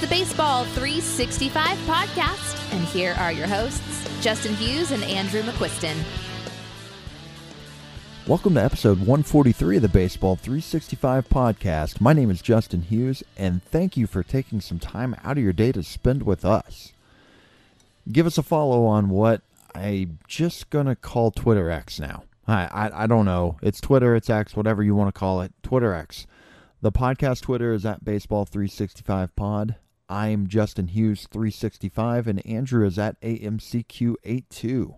the Baseball 365 podcast, and here are your hosts, Justin Hughes and Andrew McQuiston. Welcome to episode 143 of the Baseball 365 podcast. My name is Justin Hughes, and thank you for taking some time out of your day to spend with us. Give us a follow on what I'm just going to call Twitter X now. I, I, I don't know. It's Twitter, it's X, whatever you want to call it. Twitter X. The podcast Twitter is at Baseball365Pod. I'm Justin Hughes 365 and Andrew is at AMCQ82.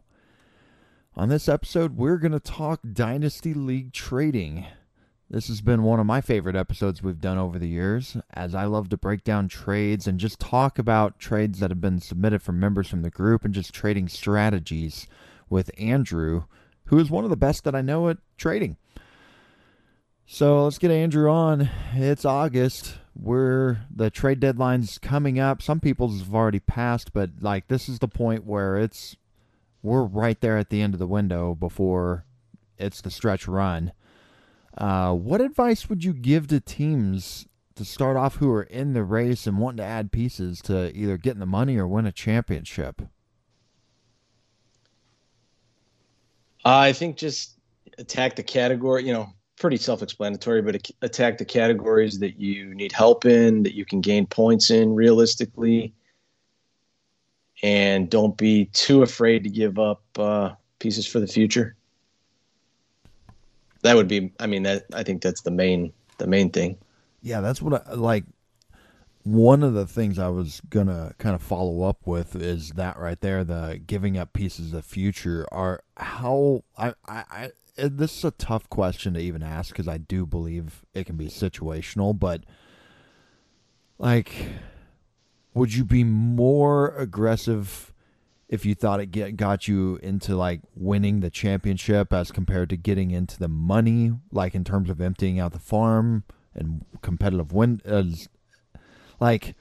On this episode, we're going to talk Dynasty League trading. This has been one of my favorite episodes we've done over the years, as I love to break down trades and just talk about trades that have been submitted from members from the group and just trading strategies with Andrew, who is one of the best that I know at trading. So let's get Andrew on. It's August. We're the trade deadline's coming up. Some people's have already passed, but like this is the point where it's we're right there at the end of the window before it's the stretch run. Uh, what advice would you give to teams to start off who are in the race and wanting to add pieces to either get in the money or win a championship? I think just attack the category. You know, pretty self-explanatory, but attack the categories that you need help in, that you can gain points in realistically, and don't be too afraid to give up uh, pieces for the future. That would be. I mean, that I think that's the main the main thing. Yeah, that's what I like. One of the things I was gonna kind of follow up with is that right there, the giving up pieces of the future are how I, I Uh, this is a tough question to even ask because I do believe it can be situational, but like, would you be more aggressive if you thought it get got you into like winning the championship as compared to getting into the money, like in terms of emptying out the farm and competitive win? Like,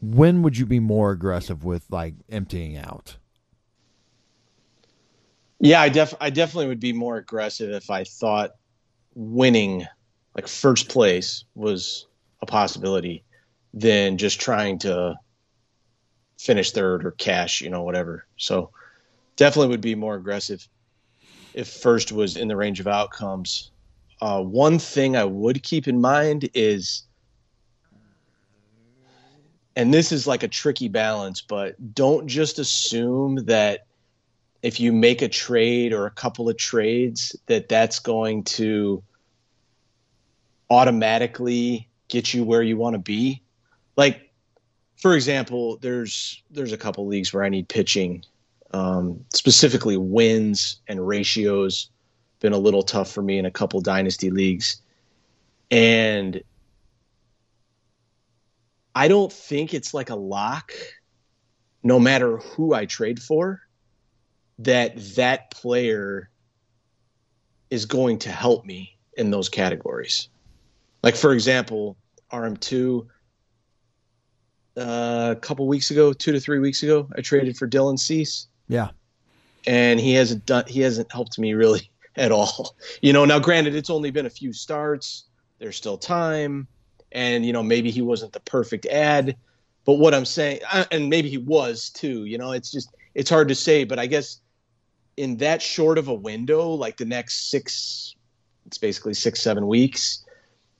when would you be more aggressive with like emptying out? Yeah, I def I definitely would be more aggressive if I thought winning like first place was a possibility than just trying to finish third or cash, you know, whatever. So definitely would be more aggressive if first was in the range of outcomes. Uh, one thing I would keep in mind is, and this is like a tricky balance, but don't just assume that if you make a trade or a couple of trades that that's going to automatically get you where you want to be. Like for example there's there's a couple leagues where i need pitching. Um, specifically wins and ratios been a little tough for me in a couple dynasty leagues. And i don't think it's like a lock no matter who i trade for that that player is going to help me in those categories. Like for example, RM2 uh, a couple weeks ago, 2 to 3 weeks ago, I traded for Dylan Cease. Yeah. And he hasn't done he hasn't helped me really at all. You know, now granted it's only been a few starts, there's still time and you know maybe he wasn't the perfect ad, but what I'm saying uh, and maybe he was too, you know, it's just it's hard to say, but I guess in that short of a window, like the next six, it's basically six, seven weeks,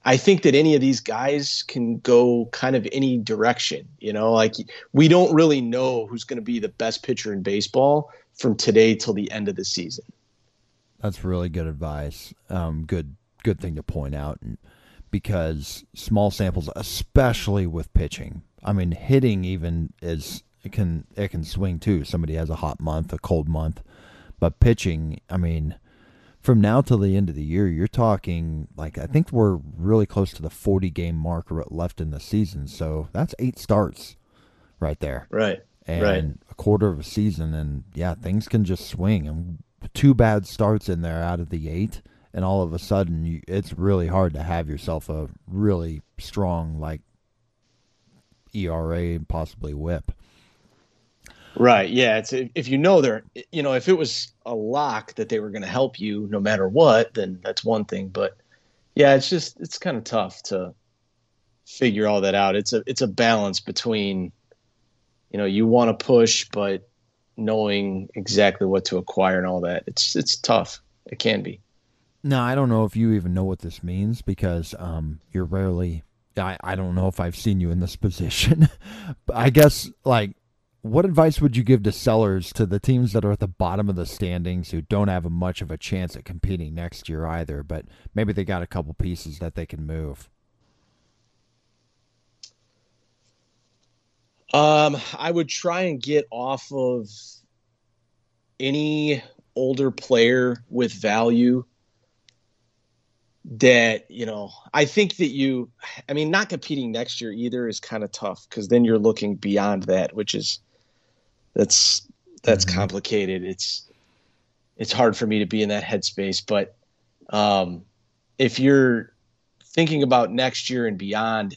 I think that any of these guys can go kind of any direction. You know, like we don't really know who's going to be the best pitcher in baseball from today till the end of the season. That's really good advice. Um, good, good thing to point out, and because small samples, especially with pitching. I mean, hitting even is it can it can swing too. Somebody has a hot month, a cold month. But pitching, I mean, from now till the end of the year, you're talking like I think we're really close to the 40 game mark left in the season. So that's eight starts right there. Right. And right. a quarter of a season. And yeah, things can just swing. And two bad starts in there out of the eight. And all of a sudden, you, it's really hard to have yourself a really strong, like, ERA, possibly whip. Right. Yeah. It's if you know they're you know if it was a lock that they were going to help you no matter what, then that's one thing. But yeah, it's just it's kind of tough to figure all that out. It's a it's a balance between, you know, you want to push, but knowing exactly what to acquire and all that. It's it's tough. It can be. No, I don't know if you even know what this means because um, you're rarely. I, I don't know if I've seen you in this position. but I guess like what advice would you give to sellers to the teams that are at the bottom of the standings who don't have much of a chance at competing next year either, but maybe they got a couple pieces that they can move? Um, I would try and get off of any older player with value that you know i think that you i mean not competing next year either is kind of tough because then you're looking beyond that which is that's that's mm-hmm. complicated it's it's hard for me to be in that headspace but um if you're thinking about next year and beyond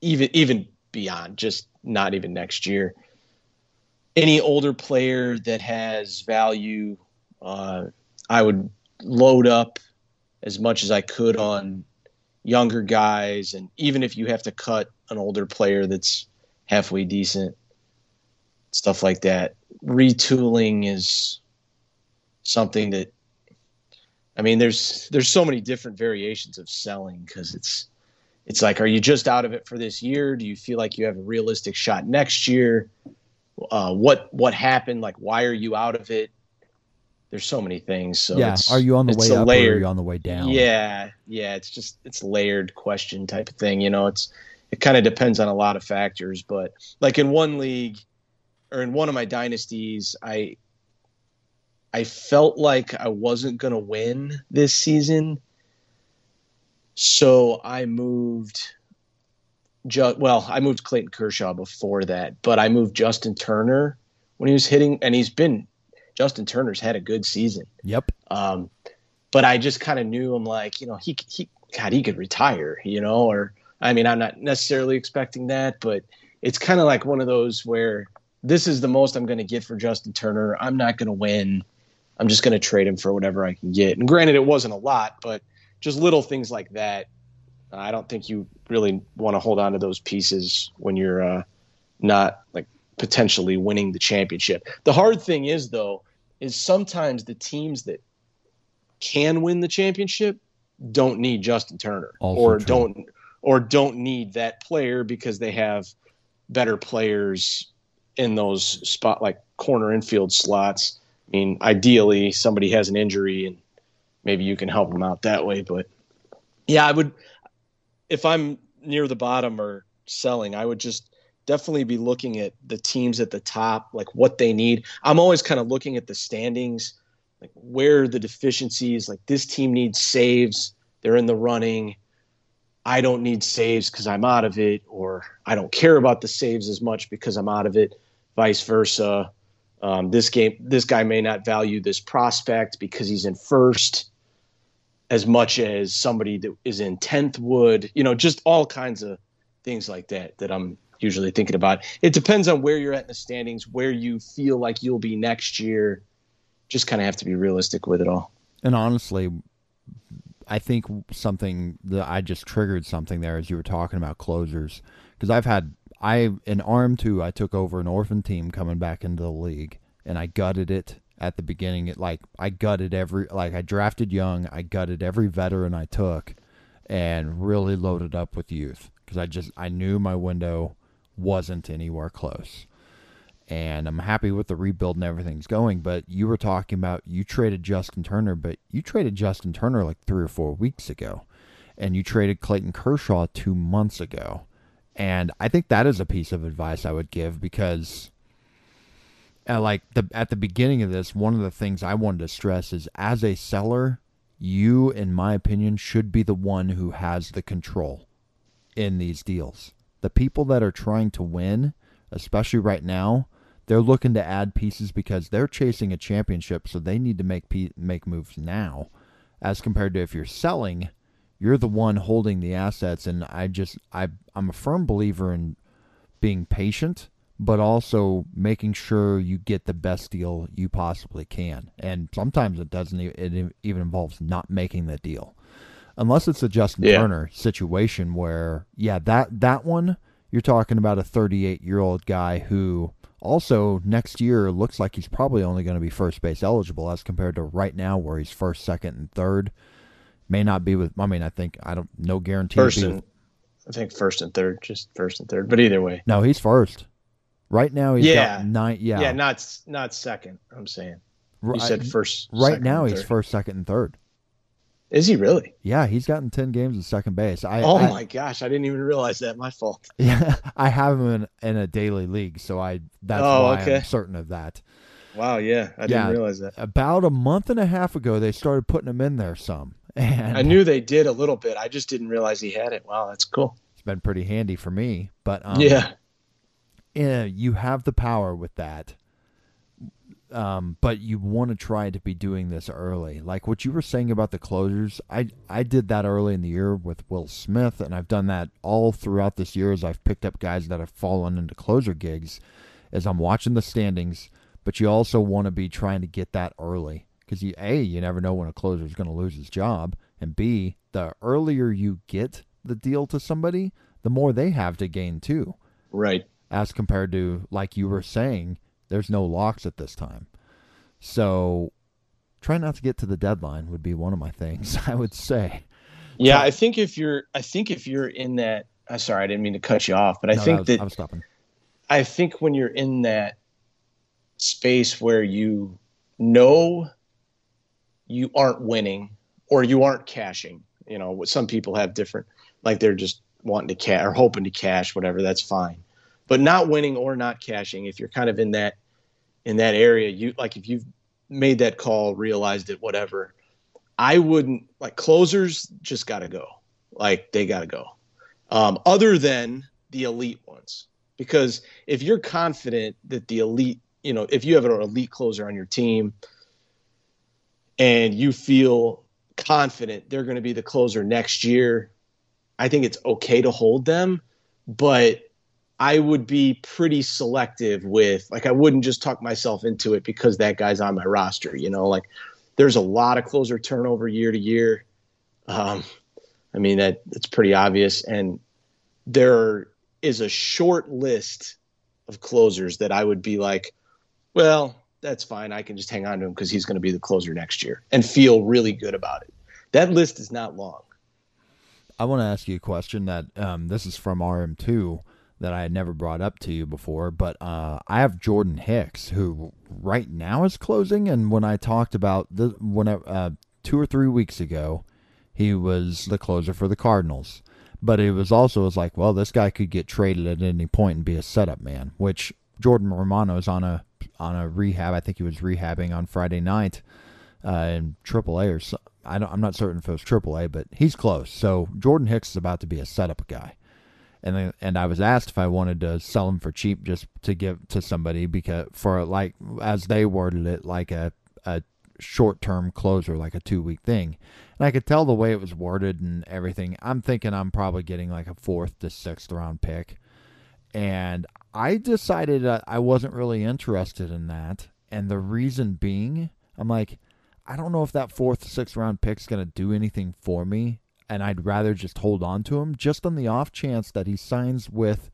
even even beyond just not even next year any older player that has value, uh, I would load up as much as I could on younger guys, and even if you have to cut an older player that's halfway decent, stuff like that. Retooling is something that I mean, there's there's so many different variations of selling because it's it's like, are you just out of it for this year? Do you feel like you have a realistic shot next year? uh, what what happened, like why are you out of it? There's so many things. So yeah, are you on the way up layered, or are you on the way down? Yeah, yeah. It's just it's layered question type of thing. You know, it's it kind of depends on a lot of factors. But like in one league or in one of my dynasties, I I felt like I wasn't gonna win this season, so I moved ju- well, I moved Clayton Kershaw before that, but I moved Justin Turner when he was hitting, and he's been Justin Turner's had a good season. Yep. Um, but I just kind of knew him like you know he he God he could retire, you know, or I mean I'm not necessarily expecting that, but it's kind of like one of those where this is the most I'm going to get for Justin Turner. I'm not going to win. I'm just going to trade him for whatever I can get. And granted, it wasn't a lot, but just little things like that I don't think you really want to hold on to those pieces when you're uh, not like potentially winning the championship. The hard thing is though is sometimes the teams that can win the championship don't need Justin Turner also or true. don't or don't need that player because they have better players in those spot like corner infield slots. I mean, ideally somebody has an injury and maybe you can help them out that way, but yeah, I would if I'm near the bottom or selling, I would just definitely be looking at the teams at the top, like what they need. I'm always kind of looking at the standings, like where the deficiencies. Like this team needs saves, they're in the running. I don't need saves because I'm out of it, or I don't care about the saves as much because I'm out of it. Vice versa. Um, this game, this guy may not value this prospect because he's in first as much as somebody that is in 10th would, you know, just all kinds of things like that that I'm usually thinking about. It depends on where you're at in the standings, where you feel like you'll be next year. Just kind of have to be realistic with it all. And honestly, I think something that I just triggered something there as you were talking about closers because I've had I in arm two I took over an orphan team coming back into the league and I gutted it at the beginning. It like I gutted every like I drafted young, I gutted every veteran I took, and really loaded up with youth because I just I knew my window wasn't anywhere close. And I'm happy with the rebuild and everything's going. But you were talking about you traded Justin Turner, but you traded Justin Turner like three or four weeks ago, and you traded Clayton Kershaw two months ago. And I think that is a piece of advice I would give because uh, like the at the beginning of this, one of the things I wanted to stress is as a seller, you, in my opinion, should be the one who has the control in these deals. The people that are trying to win, especially right now, they're looking to add pieces because they're chasing a championship, so they need to make pe- make moves now. As compared to if you're selling, you're the one holding the assets, and I just I I'm a firm believer in being patient but also making sure you get the best deal you possibly can. And sometimes it doesn't. It even involves not making the deal. unless it's a Justin Yeah. Turner situation where, yeah, that that one you're talking about a 38 year old guy who also next year looks like he's probably only going to be first base eligible as compared to right now where he's first, second, and third. May not be with. I mean, I think I don't. No guarantee. First and with- I think first and third, just first and third. But either way, no, he's first. Right now he's Yeah. got nine. Yeah, yeah, not not second. I'm saying you Right- said first. right now he's first, second, and third. Is he really? Yeah, he's gotten ten games at second base. I, oh I- my gosh, I didn't even realize that. My fault. Yeah, I have him in, in a daily league, so I that's Oh, why okay. I'm certain of that. Wow, yeah, I Yeah. didn't realize that. About a month and a half ago, they started putting him in there some, and I knew they did a little bit. I just didn't realize he had it. Wow, that's cool. it's been pretty handy for me. But um, yeah, yeah, you have the power with that. Um, but you want to try to be doing this early, like what you were saying about the closers. I I did that early in the year with Will Smith, and I've done that all throughout this year as I've picked up guys that have fallen into closer gigs. As I'm watching the standings, but you also want to be trying to get that early because you a you never know when a closer is going to lose his job, and b the earlier you get the deal to somebody, the more they have to gain too right. as compared to like you were saying there's no locks at this time so try not to get to the deadline would be one of my things i would say Yeah, So- I think if you're, I think if you're in that. I'm sorry, I didn't mean to cut you off, but I No, think was, that I'm stopping I think when you're in that space where you know you aren't winning or you aren't cashing, you know, some people have different, like they're just wanting to cash or hoping to cash, whatever, that's fine. But not winning or not cashing, if you're kind of in that in that area, you like if you've made that call, realized it, whatever, I wouldn't like closers just gotta go. Like they gotta go. Um, other than the elite ones because if you're confident that the elite, you know, if you have an elite closer on your team and you feel confident they're going to be the closer next year, I think it's okay to hold them, but I would be pretty selective with like I wouldn't just tuck myself into it because that guy's on my roster, you know, like there's a lot of closer turnover year to year. Um, I mean that it's pretty obvious and there is a short list of closers that I would be like, well, that's fine. I can just hang on to him because he's going to be the closer next year and feel really good about it. That list is not long. i want to ask you a question that um, this is from rm2 that i had never brought up to you before but uh, i have jordan hicks who right now is closing and when i talked about the when I, uh, two or three weeks ago he was the closer for the cardinals but it was also it was like, well, this guy could get traded at any point and be a setup man, which Jordan Romano's on a on a rehab. I think he was rehabbing on Friday night uh, in AAA or so, I I'm not certain if it was AAA, but he's close. So Jordan Hicks is about to be a setup guy, and and I was asked if I wanted to sell him for cheap just to give to somebody because for like as they worded it, like a a short term closer, like a two week thing. And I could tell the way it was worded and everything. I'm thinking I'm probably getting like a fourth to sixth round pick. And I decided I wasn't really interested in that. And the reason being, I'm like, I don't know if that fourth, sixth round pick's going to do anything for me. And I'd rather just hold on to him just on the off chance that he signs with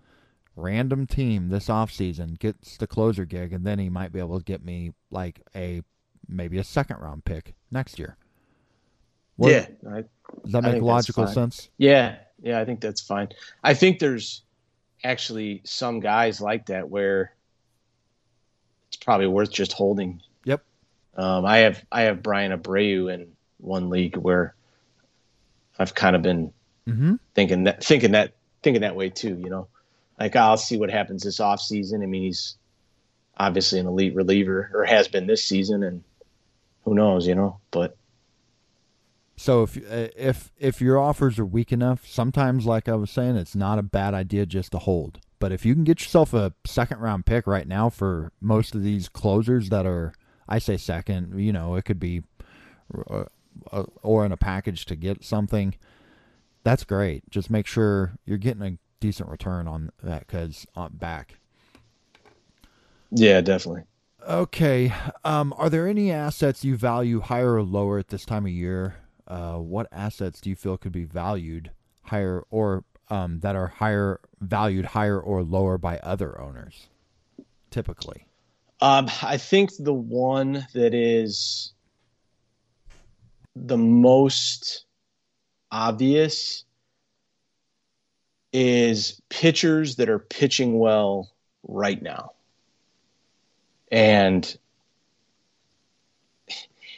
random team this offseason, gets the closer gig, and then he might be able to get me like a maybe a second round pick next year. What- yeah. I, Does that I make logical sense? yeah. Yeah. I think that's fine. I think there's actually some guys like that where it's probably worth just holding. Yep. Um, I have I have Bryan Abreu in one league where I've kind of been Mm-hmm. thinking that thinking that thinking that way too. You know, like I'll see what happens this off season. I mean, he's obviously an elite reliever or has been this season, and who knows, you know. But So if uh, if if your offers are weak enough, sometimes, like I was saying, it's not a bad idea just to hold. But if you can get yourself a second round pick right now for most of these closers that are, I say second, you know, it could be, uh, uh, or in a package to get something. That's great. Just make sure you're getting a decent return on that because uh, back. yeah, definitely. Okay. Um, are there any assets you value higher or lower at this time of year? Uh, what assets do you feel could be valued higher or um, that are higher valued higher or lower by other owners typically? Um, I think the one that is the most obvious is pitchers that are pitching well right now. And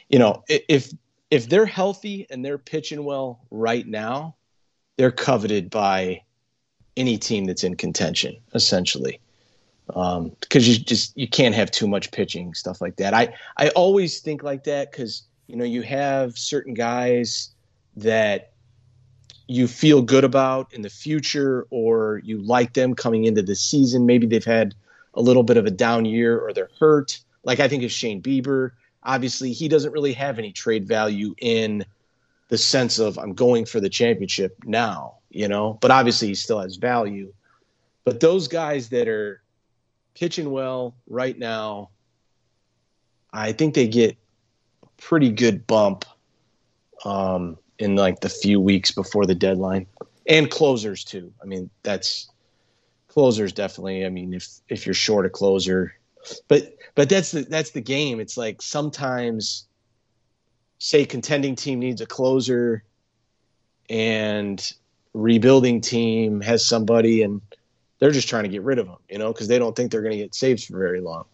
you know, if if they're healthy and they're pitching well right now, they're coveted by any team that's in contention, essentially. Um, because you just you can't have too much pitching stuff like that. I I always think like that because you know you have certain guys that you feel good about in the future or you like them coming into the season. Maybe they've had a little bit of a down year or they're hurt. Like I think of Shane Bieber. Obviously, he doesn't really have any trade value in the sense of I'm going for the championship now, you know, but obviously he still has value. But those guys that are pitching well right now, I think they get a pretty good bump um, in like the few weeks before the deadline, and closers too. I mean, that's closers definitely. I mean, if if you're short a closer, but but that's the that's the game. It's like sometimes, say, contending team needs a closer, and rebuilding team has somebody, and they're just trying to get rid of them, you know, because they don't think they're going to get saves for very long.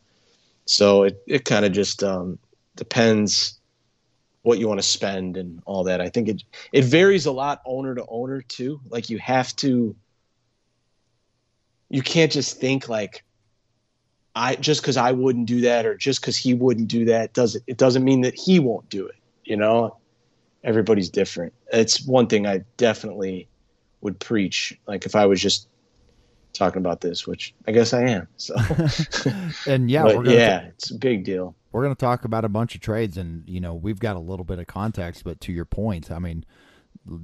So it it kind of just um, depends what you want to spend and all that. I think it it varies a lot owner to owner too. Like you have to you can't just think like I just because I wouldn't do that or just because he wouldn't do that doesn't it doesn't mean that he won't do it. You know, everybody's different. It's one thing I definitely would preach. Like if I was just talking about this, which I guess I am. So, and yeah, but, yeah, t- it's a big deal we're going to talk about a bunch of trades, and you know we've got a little bit of context. But to your point, I mean,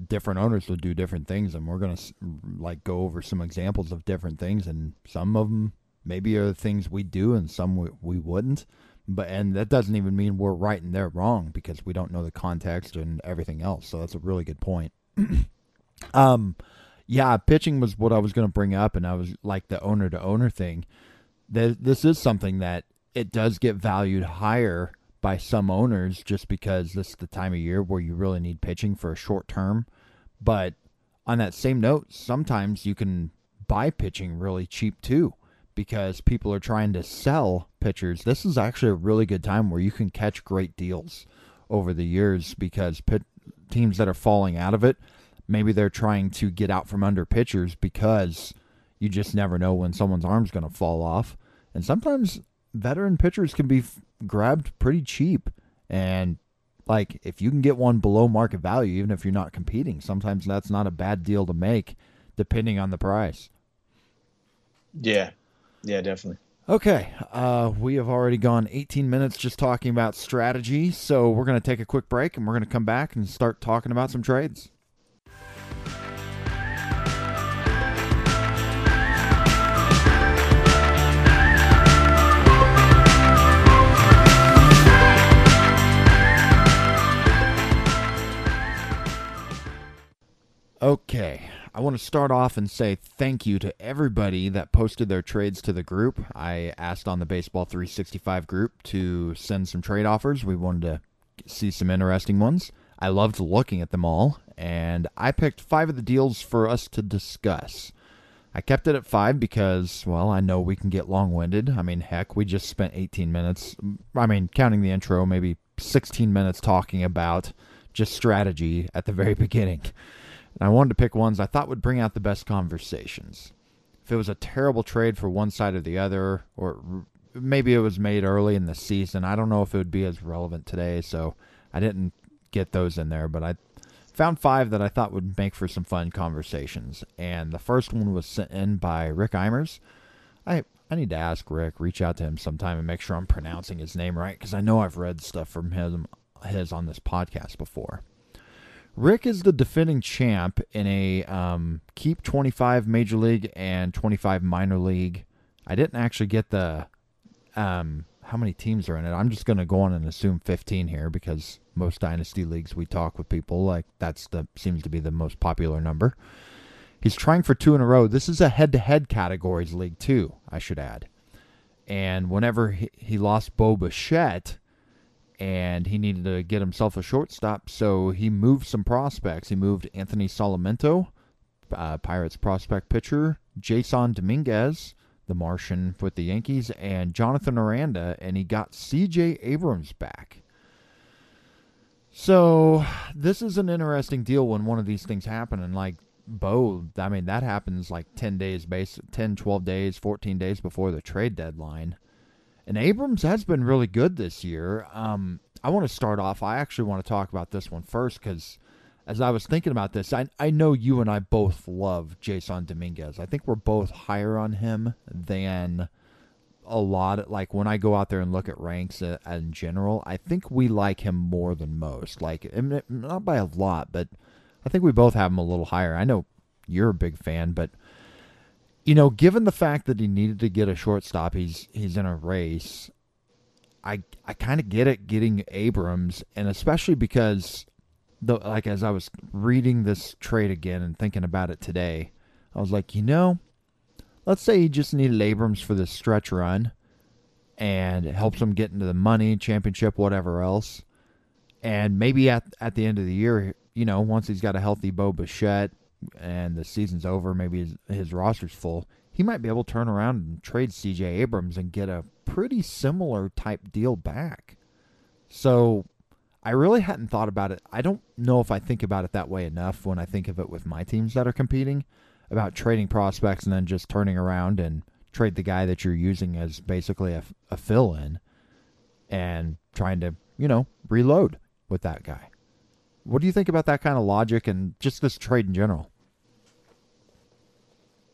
different owners will do different things, and we're going to like go over some examples of different things, and some of them maybe are things we do, and some we, we wouldn't. But and that doesn't even mean we're right and they're wrong because we don't know the context and everything else. So that's a really good point. um, yeah, pitching was what I was going to bring up, and I was like the owner to owner thing. that This is something that it does get valued higher by some owners just because this is the time of year where you really need pitching for a short term. But on that same note, sometimes you can buy pitching really cheap too because people are trying to sell pitchers. This is actually a really good time where you can catch great deals over the years because pit, teams that are falling out of it, maybe they're trying to get out from under pitchers because you just never know when someone's arm's going to fall off. And sometimes veteran pitchers can be f- grabbed pretty cheap. And like if you can get one below market value, even if you're not competing, sometimes that's not a bad deal to make, depending on the price. Yeah, yeah, definitely. Okay, uh, we have already gone 18 minutes just talking about strategy, so we're going to take a quick break and we're going to come back and start talking about some trades. Okay, I want to start off and say thank you to everybody that posted their trades to the group. I asked on the Baseball 365 group to send some trade offers. We wanted to see some interesting ones. I loved looking at them all, and I picked five of the deals for us to discuss. I kept it at five because, well, I know we can get long winded. I mean, heck, we just spent 18 minutes, I mean, counting the intro, maybe 16 minutes talking about just strategy at the very beginning and I wanted to pick ones I thought would bring out the best conversations. If it was a terrible trade for one side or the other, or maybe it was made early in the season, I don't know if it would be as relevant today, so I didn't get those in there, but I found five that I thought would make for some fun conversations. And the first one was sent in by Rick Eimers. I I need to ask Rick, reach out to him sometime and make sure I'm pronouncing his name right because I know I've read stuff from him his on this podcast before. Rick is the defending champ in a um, keep 25 major league and 25 minor league. I didn't actually get the um, how many teams are in it. I'm just going to go on and assume 15 here because most dynasty leagues we talk with people, like that's the seems to be the most popular number. He's trying for two in a row. This is a head-to-head categories league too, I should add. And whenever he, he lost Bo Bichette, and he needed to get himself a shortstop, so he moved some prospects. He moved Anthony Solometo, uh, Pirates prospect pitcher, Jasson Dominguez, the Martian with the Yankees, and Jonathan Aranda, and he got C.J. Abrams back. So this is an interesting deal when one of these things happen, and like Bo, I mean that happens like 10 days, base 10, 12 days, 14 days before the trade deadline. And Abrams has been really good this year. Um, I want to start off. I actually want to talk about this one first because as I was thinking about this, I, I know you and I both love Jasson Dominguez. I think we're both higher on him than a lot. Like when I go out there and look at ranks uh, in general, I think we like him more than most. Like not by a lot, but I think we both have him a little higher. I know you're a big fan, but you know, given the fact that he needed to get a shortstop, he's he's in a race. I I kind of get it getting Abrams, and especially because the like as I was reading this trade again and thinking about it today, I was like, you know, let's say he just needed Abrams for this stretch run, and it helps him get into the money, championship, whatever else, and maybe at at the end of the year, you know, once he's got a healthy Bo Bichette and the season's over, maybe his, his roster's full, he might be able to turn around and trade CJ Abrams and get a pretty similar type deal back. So I really hadn't thought about it. I don't know if I think about it that way enough when I think of it with my teams that are competing about trading prospects and then just turning around and trade the guy that you're using as basically a, a fill in and trying to, you know, reload with that guy. What do you think about that kind of logic and just this trade in general?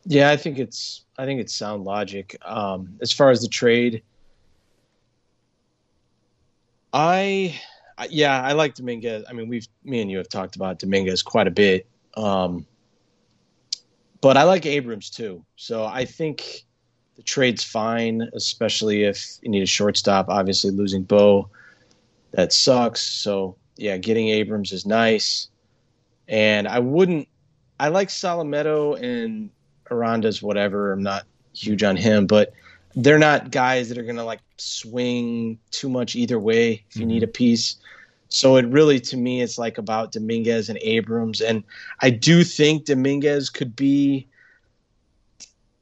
Yeah, I think it's I think it's sound logic. Um, as far as the trade, I yeah, I like Dominguez. I mean, we've me and you have talked about Dominguez quite a bit, um, but I like Abrams too. So I think the trade's fine, especially if you need a shortstop. Obviously, losing Bo that sucks. So yeah, getting Abrams is nice. And I wouldn't. I like Solometo and Aranda's whatever. I'm not huge on him, but they're not guys that are gonna like swing too much either way if you mm-hmm. need a piece. So it really, to me, it's like about Dominguez and Abrams, and I do think Dominguez could be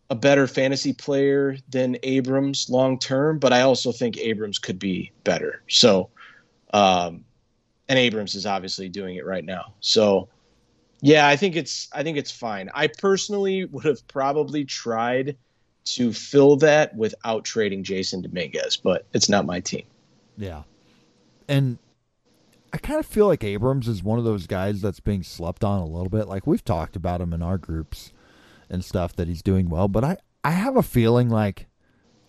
a better fantasy player than Abrams long term, but I also think Abrams could be better. So, um, and Abrams is obviously doing it right now. So yeah, I think it's I think it's fine. I personally would have probably tried to fill that without trading Jasson Dominguez, but it's not my team. Yeah. And I kind of feel like Abrams is one of those guys that's being slept on a little bit. Like we've talked about him in our groups and stuff that he's doing well, but I I have a feeling like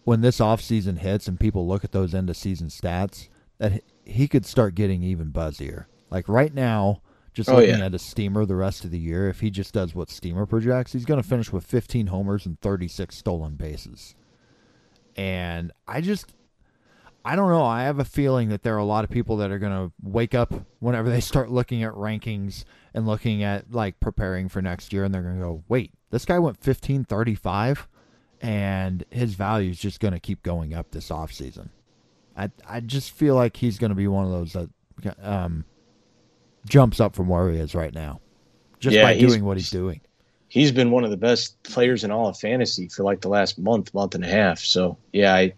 when this offseason hits and people look at those end of season stats that he could start getting even buzzier. Like right now, just oh, looking yeah. at a steamer the rest of the year, if he just does what steamer projects, he's going to finish with 15 homers and 36 stolen bases. And I just, I don't know. I have a feeling that there are a lot of people that are going to wake up whenever they start looking at rankings and looking at like preparing for next year, and they're going to go, wait, this guy went 15 35, and his value is just going to keep going up this offseason. I I just feel like he's going to be one of those that um, jumps up from where he is right now, just yeah, by doing what he's doing. He's been one of the best players in all of fantasy for like the last month, month and a half. So yeah, I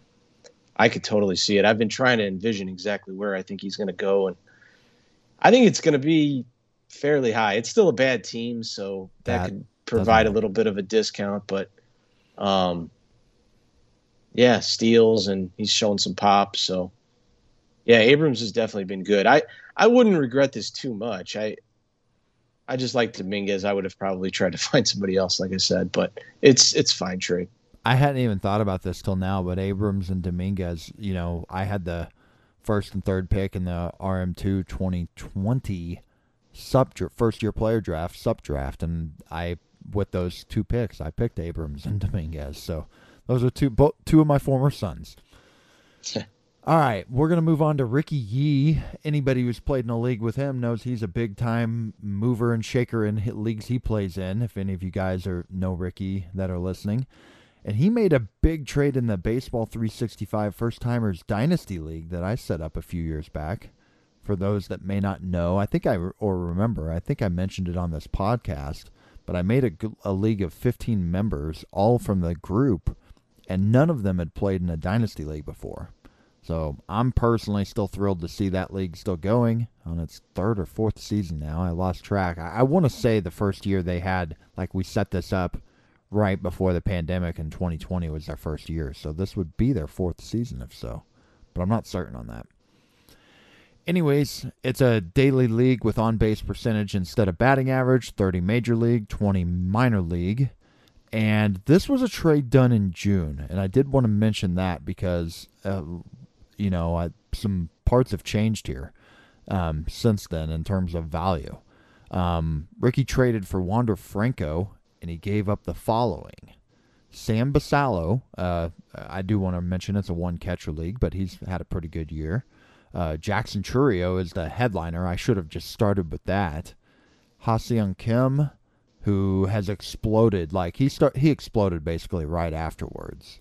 I could totally see it. I've been trying to envision exactly where I think he's going to go, and I think it's going to be fairly high. It's still a bad team, so that, that could provide a little bit of a discount, but um, yeah, steals and he's shown some pop. So yeah, Abrams has definitely been good. I I wouldn't regret this too much. I I just like Dominguez. I would have probably tried to find somebody else, like I said, but it's it's fine trade. I hadn't even thought about this till now, but Abrams and Dominguez, you know, I had the first and third pick in the RM2 2020 sub first year player draft, sub draft, and I with those two picks, I picked Abrams and Dominguez. So those are two both two of my former sons. All right, we're going to move on to Ricky Yee. Anybody who's played in a league with him knows he's a big time mover and shaker in leagues he plays in. If any of you guys are know Ricky that are listening, and he made a big trade in the Baseball 365 First Timers Dynasty League that I set up a few years back. For those that may not know, I think I or remember, I think I mentioned it on this podcast, but I made a, a league of 15 members, all from the group, and none of them had played in a Dynasty League before. So I'm personally still thrilled to see that league still going on its third or fourth season now. I lost track. I, I want to say the first year they had, like, we set this up right before the pandemic in 2020 was their first year. So this would be their fourth season, if so. But I'm not certain on that. Anyways, it's a daily league with on base percentage instead of batting average, 30 major league, 20 minor league. And this was a trade done in June. And I did want to mention that because uh, you know, uh, some parts have changed here um, since then in terms of value. Um, Ricky traded for Wander Franco, and he gave up the following: Sam Basallo. Uh, I do want to mention it's a one catcher league, but he's had a pretty good year. Uh, Jackson Chourio is the headliner. I should have just started with that. Ha-Seong Kim, who has exploded, like he start he exploded basically right afterwards.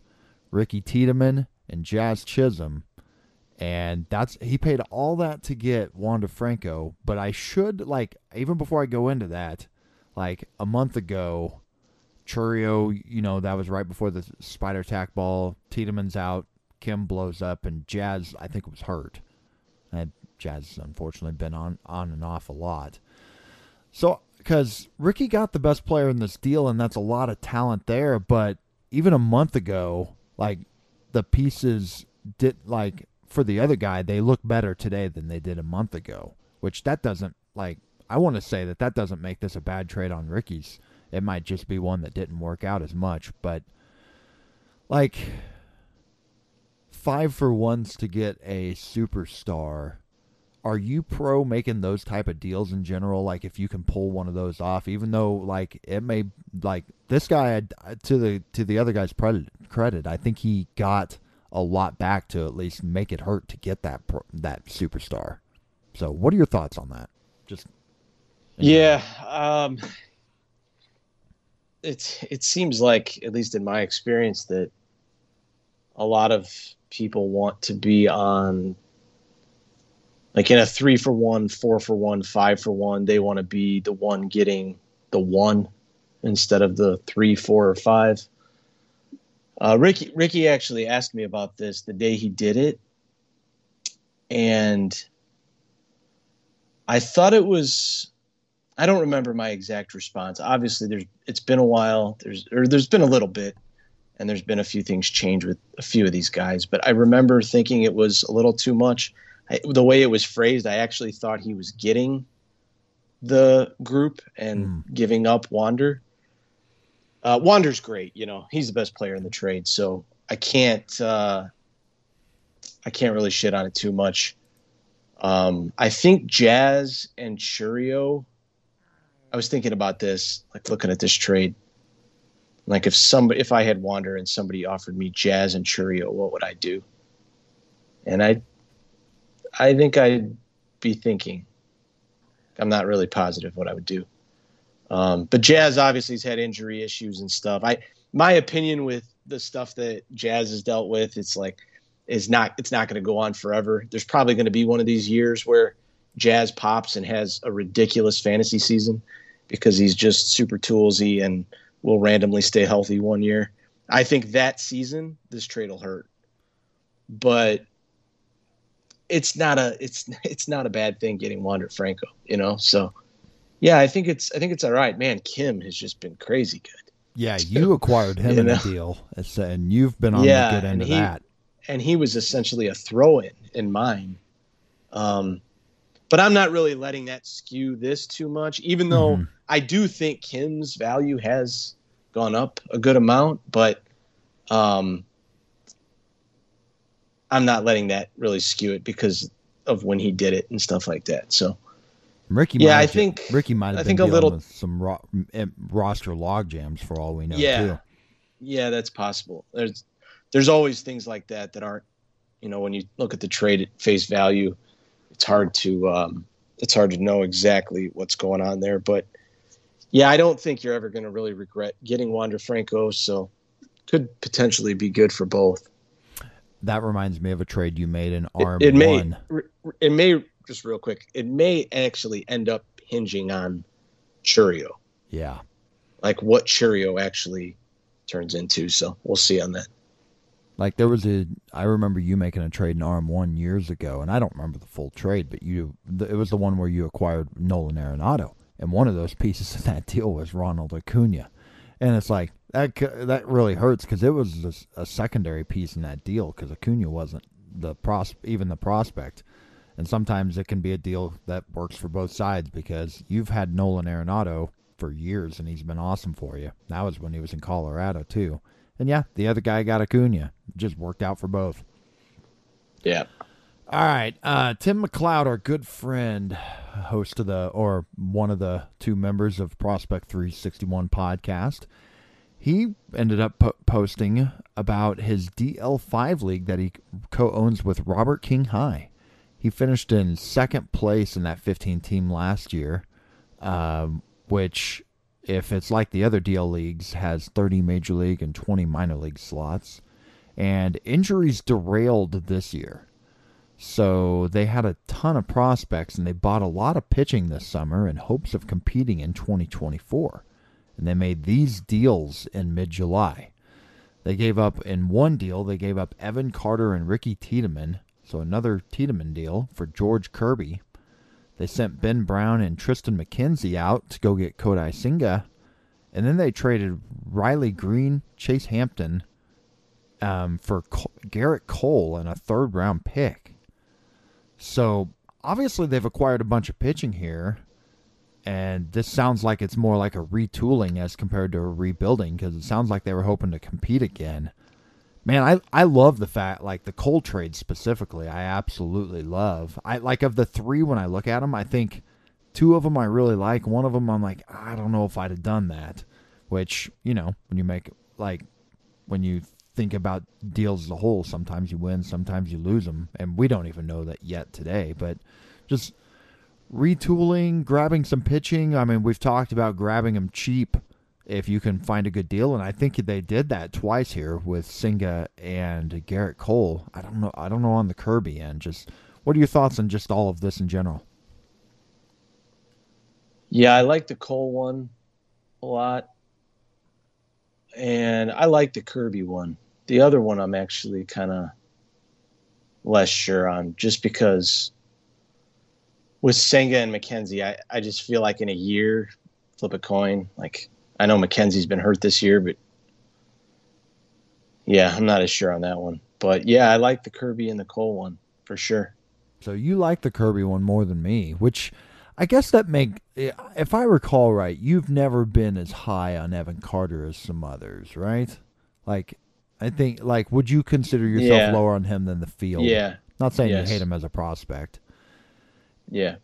Ricky Tiedemann and Jazz Chisholm and that's he paid all that to get Wander Franco. But I should like even before I go into that, like a month ago, Chourio, you know that was right before the spider attack ball. Tiedemann's out, Kim blows up, and Jazz I think was hurt. And Jazz unfortunately been on on and off a lot. So because Ricky got the best player in this deal, and that's a lot of talent there. But even a month ago, like the pieces did like for the other guy, they look better today than they did a month ago. Which that doesn't like. I want to say that that doesn't make this a bad trade on Ricky's. It might just be one that didn't work out as much, but like five for ones to get a superstar. Are you pro making those type of deals in general? Like if you can pull one of those off, even though like it may like this guy uh, to the to the other guy's credit, I think he got a lot back to at least make it hurt to get that that superstar. So, what are your thoughts on that? Just yeah, um, it it seems like at least in my experience that a lot of people want to be on like in a three for one, four for one, five for one. They want to be the one getting the one instead of the three, four, or five. Uh, Ricky Ricky actually asked me about this the day he did it, and I thought it was. I don't remember my exact response. Obviously, there's it's been a while. There's or there's been a little bit, and there's been a few things change with a few of these guys. But I remember thinking it was a little too much. I, the way it was phrased, I actually thought he was getting the group and mm. giving up Wander. Uh, Wander's great. You know, he's the best player in the trade. So I can't uh, I can't really shit on it too much. Um, I think Jazz and Chourio. I was thinking about this, like looking at this trade. Like if somebody, if I had Wander and somebody offered me Jazz and Chourio, what would I do? And I, I think I'd be thinking. I'm not really positive what I would do. Um, but Jazz obviously has had injury issues and stuff. I my opinion with the stuff that Jazz has dealt with, it's like is not it's not going to go on forever. There's probably going to be one of these years where Jazz pops and has a ridiculous fantasy season because he's just super toolsy and will randomly stay healthy one year. I think that season this trade will hurt, but it's not a it's it's not a bad thing getting Wander Franco, you know. So yeah, I think it's I think it's all right. Man, Kim has just been crazy good. Yeah, you acquired him in know? a deal, and you've been on yeah, the good end of he, that. And he was essentially a throw-in in mine. Um, but I'm not really letting that skew this too much, even though mm-hmm. I do think Kim's value has gone up a good amount. But um, I'm not letting that really skew it because of when he did it and stuff like that. So Ricky, yeah, I think Ricky might have I think a little some ro- roster log jams for all we know. Yeah, too. yeah, that's possible. There's there's always things like that that aren't You know, when you look at the trade at face value, it's hard to um, it's hard to know exactly what's going on there. But yeah, I don't think you're ever going to really regret getting Wander Franco. So could potentially be good for both. That reminds me of a trade you made in arm it, it may, one. It may just real quick. It may actually end up hinging on Chourio. Yeah. Like what Chourio actually turns into. So we'll see on that. Like there was a, I remember you making a trade in RM one years ago, and I don't remember the full trade, but you, it was the one where you acquired Nolan Arenado, and one of those pieces of that deal was Ronald Acuna, and it's like that that really hurts because it was a, a, secondary piece in that deal because Acuna wasn't the pros even the prospect, and sometimes it can be a deal that works for both sides because you've had Nolan Arenado for years and he's been awesome for you. That was when he was in Colorado too. And yeah, the other guy got Acuna. Just worked out for both. Yeah. All right. Uh, Tim McLeod, our good friend, host of the, or one of the two members of Prospect 361 podcast, he ended up po- posting about his DL5 league that he co owns with Robert King High. He finished in second place in that 15 team last year, um, which if it's like the other DL leagues, has 30 major league and 20 minor league slots. And injuries derailed this year. So they had a ton of prospects and they bought a lot of pitching this summer in hopes of competing in 2024. And they made these deals in mid July. They gave up in one deal, they gave up Evan Carter and Ricky Tiedemann, so another Tiedemann deal for George Kirby, they sent Ben Brown and Triston McKenzie out to go get Kodai Senga. And then they traded Riley Greene, Chase Hampton um, for Cole, Gerrit Cole and a third round pick. So obviously they've acquired a bunch of pitching here. And this sounds like it's more like a retooling as compared to a rebuilding because it sounds like they were hoping to compete again man, I I love the fact like the Cole trade specifically. I absolutely love. I like of the three when I look at them, I think two of them I really like. One of them I'm like I don't know if I'd have done that. Which you know when you make like when you think about deals as a whole, sometimes you win, sometimes you lose them, and we don't even know that yet today. But just retooling, grabbing some pitching. I mean, we've talked about grabbing them cheap if you can find a good deal. And I think they did that twice here with Senga and Gerrit Cole. I don't know. I don't know on the Kirby end. Just what are your thoughts on just all of this in general? Yeah, I like the Cole one a lot, and I like the Kirby one. The other one, I'm actually kind of less sure on, just because with Senga and McKenzie, I, I just feel like in a year, flip a coin, like I know McKenzie's been hurt this year, but yeah, I'm not as sure on that one. But yeah, I like the Kirby and the Cole one for sure. So you like the Kirby one more than me, which I guess that make if I recall right, you've never been as high on Evan Carter as some others, right? Like I think like would you consider yourself yeah. lower on him than the field? Yeah. Not saying yes. you hate him as a prospect. Yeah.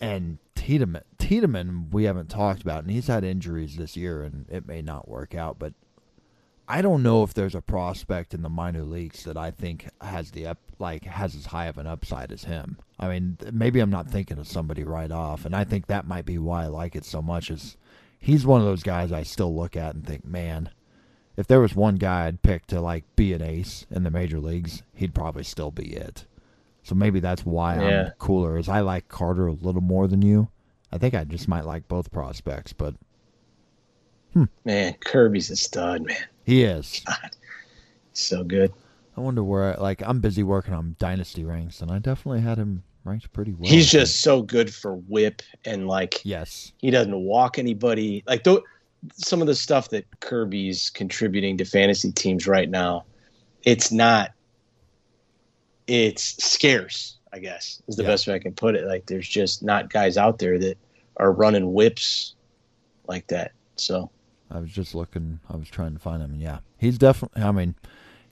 And Tiedemann, Tiedemann, we haven't talked about, and he's had injuries this year, and it may not work out. But I don't know if there's a prospect in the minor leagues that I think has the up, like has as high of an upside as him. I mean, maybe I'm not thinking of somebody right off, and I think that might be why I like it so much. Is he's one of those guys I still look at and think, man, if there was one guy I'd pick to like be an ace in the major leagues, he'd probably still be it. So maybe that's why yeah. I'm cooler. Is I like Carter a little more than you. I think I just might like both prospects, but hmm. man, Kirby's a stud, man. He is. God, so good. I wonder where. Like, I'm busy working on dynasty ranks, and I definitely had him ranked pretty well. He's just so good for whip and like. Yes. He doesn't walk anybody. Like though, some of the stuff that Kirby's contributing to fantasy teams right now, it's not it's scarce, I guess, is the yeah. best way I can put it. Like there's just not guys out there that are running whips like that. So I was just looking I was trying to find him yeah. He's definitely I mean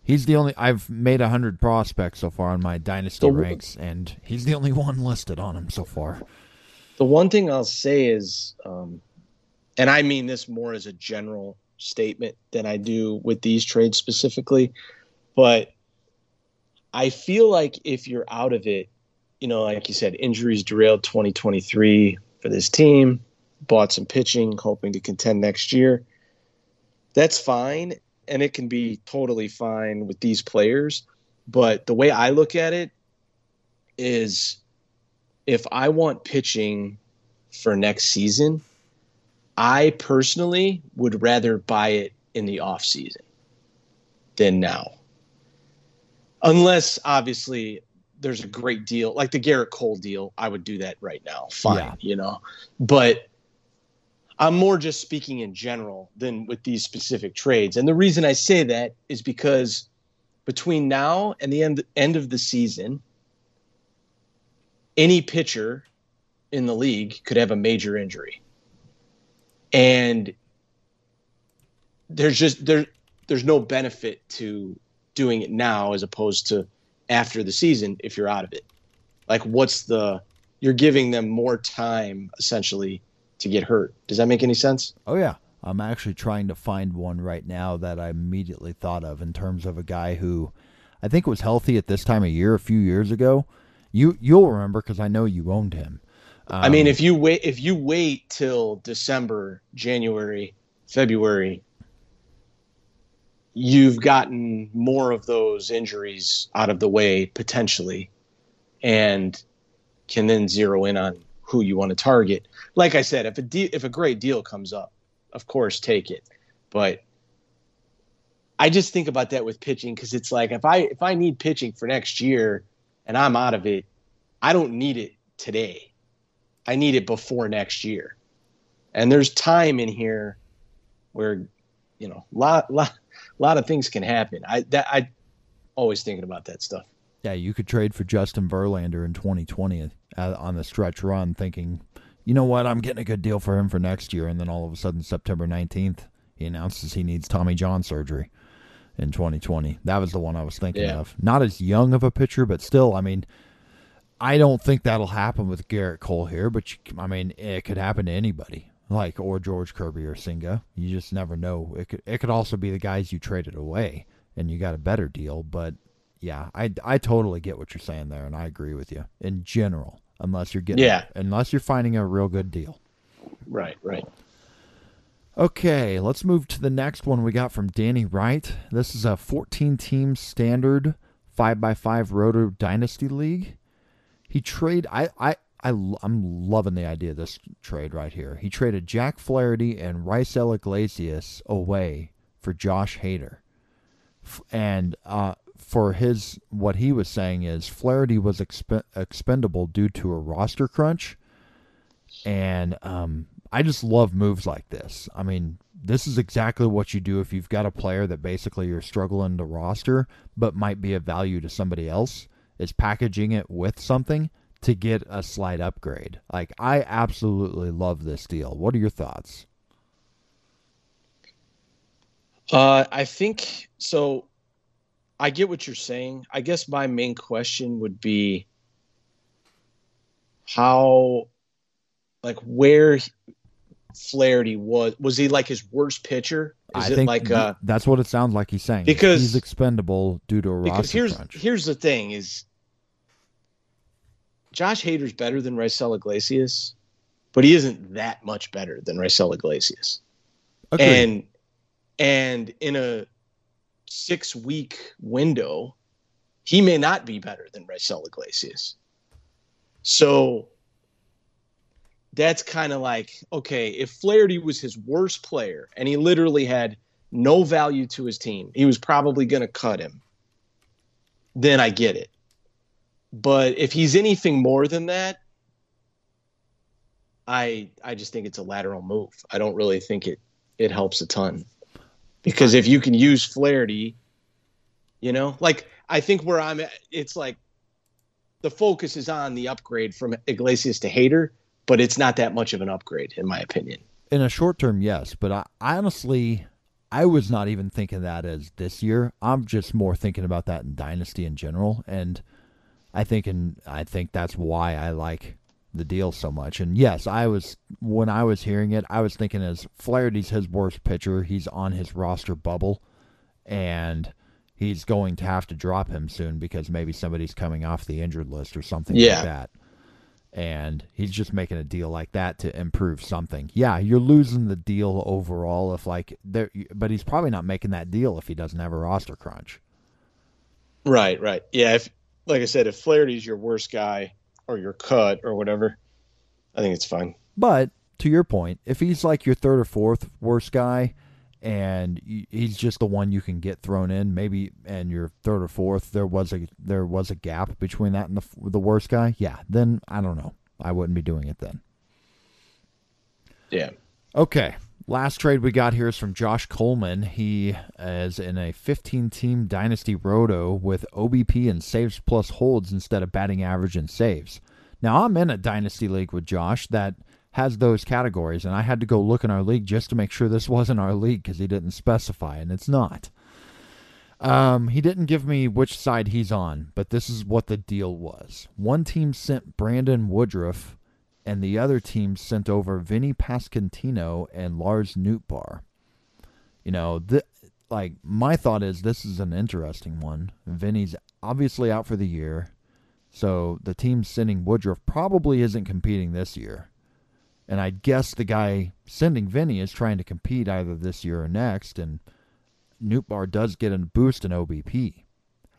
he's the only I've made a hundred prospects so far on my dynasty the, ranks and he's the only one listed on him so far. The one thing I'll say is um and I mean this more as a general statement than I do with these trades specifically, but I feel like if you're out of it, you know, like you said, injuries derailed 2023 for this team, bought some pitching, hoping to contend next year. That's fine. And it can be totally fine with these players. But the way I look at it is if I want pitching for next season, I personally would rather buy it in the off season than now. Unless obviously there's a great deal, like the Gerrit Cole deal, I would do that right now. Fine, yeah. you know. But I'm more just speaking in general than with these specific trades. And the reason I say that is because between now and the end end of the season, any pitcher in the league could have a major injury. And there's just there there's no benefit to doing it now as opposed to after the season if you're out of it. Like what's the you're giving them more time essentially to get hurt. Does that make any sense? Oh yeah. I'm actually trying to find one right now that I immediately thought of in terms of a guy who I think was healthy at this time of year a few years ago. You you'll remember because I know you owned him. Um, I mean, um, if you wait if you wait till December, January, February, you've gotten more of those injuries out of the way potentially and can then zero in on who you want to target. Like I said, if a de- if a great deal comes up, of course take it. But I just think about that with pitching because it's like if I if I need pitching for next year and I'm out of it, I don't need it today. I need it before next year. And there's time in here where you know, lot lot a lot of things can happen. I that I always thinking about that stuff. Yeah, you could trade for Justin Verlander in 2020 uh, on the stretch run, thinking, you know what, I'm getting a good deal for him for next year, and then all of a sudden, September 19th, he announces he needs Tommy John surgery in 2020. That was the one I was thinking yeah. of. Not as young of a pitcher, but still, I mean, I don't think that'll happen with Gerrit Cole here, but you, I mean, it could happen to anybody like or George Kirby or Senga. You just never know. It could it could also be the guys you traded away and you got a better deal. But yeah, I I totally get what you're saying there, and I agree with you in general. Unless you're getting yeah, unless you're finding a real good deal. Right, right. Okay, let's move to the next one we got from Danny Wright. This is a 14 team standard 5x5 Roto Dynasty League. He trade I I I, I'm loving the idea of this trade right here. He traded Jack Flaherty and Raisel Iglesias away for Josh Hader. And uh, for his, what he was saying is Flaherty was exp- expendable due to a roster crunch. And um, I just love moves like this. I mean, this is exactly what you do if you've got a player that basically you're struggling to roster, but might be of value to somebody else, is packaging it with something to get a slight upgrade. Like I absolutely love this deal. What are your thoughts? Uh, I think so. I get what you're saying. I guess my main question would be how, like, where Flaherty was. Was he like his worst pitcher? Is I think like uh, that's what it sounds like he's saying. Because he's expendable due to a because here's crunch. here's the thing: is Josh Hader's better than Raisel Iglesias, but he isn't that much better than Raisel Iglesias. Okay. And and in a six week window, he may not be better than Raisel Iglesias. So that's kind of like okay, if Flaherty was his worst player and he literally had no value to his team, he was probably going to cut him. Then I get it. But if he's anything more than that, I I just think it's a lateral move. I don't really think it it helps a ton. Because if you can use Flaherty, you know, like I think where I'm at, it's like the focus is on the upgrade from Iglesias to Hader, but it's not that much of an upgrade in my opinion. In a short term, yes, but I, I honestly I was not even thinking that as this year. I'm just more thinking about that in dynasty in general and I think and I think that's why I like the deal so much. And yes, I was when I was hearing it, I was thinking as Flaherty's his worst pitcher, he's on his roster bubble and he's going to have to drop him soon because maybe somebody's coming off the injured list or something Yeah. like that. And he's just making a deal like that to improve something. Yeah, you're losing the deal overall if like there, but he's probably not making that deal if he doesn't have a roster crunch. Right, right. Yeah, if like I said, if Flaherty's your worst guy or your cut or whatever, I think it's fine. But to your point, if he's like your third or fourth worst guy, and he's just the one you can get thrown in, maybe, and your third or fourth, there was a there was a gap between that and the the worst guy. Yeah, then I don't know. I wouldn't be doing it then. Yeah. Okay. Last trade we got here is from Josh Coleman. He is in a 15 team dynasty roto with OBP and saves plus holds instead of batting average and saves. Now, I'm in a dynasty league with Josh that has those categories, and I had to go look in our league just to make sure this wasn't our league because he didn't specify, and it's not. Um, he didn't give me which side he's on, but this is what the deal was. One team sent Brandon Woodruff and the other team sent over Vinny Pasquantino and Lars Nootbaar. You know, th- like my thought is this is an interesting one. Vinny's obviously out for the year, so the team sending Woodruff probably isn't competing this year. And I guess the guy sending Vinny is trying to compete either this year or next, and Nootbaar does get a boost in OBP.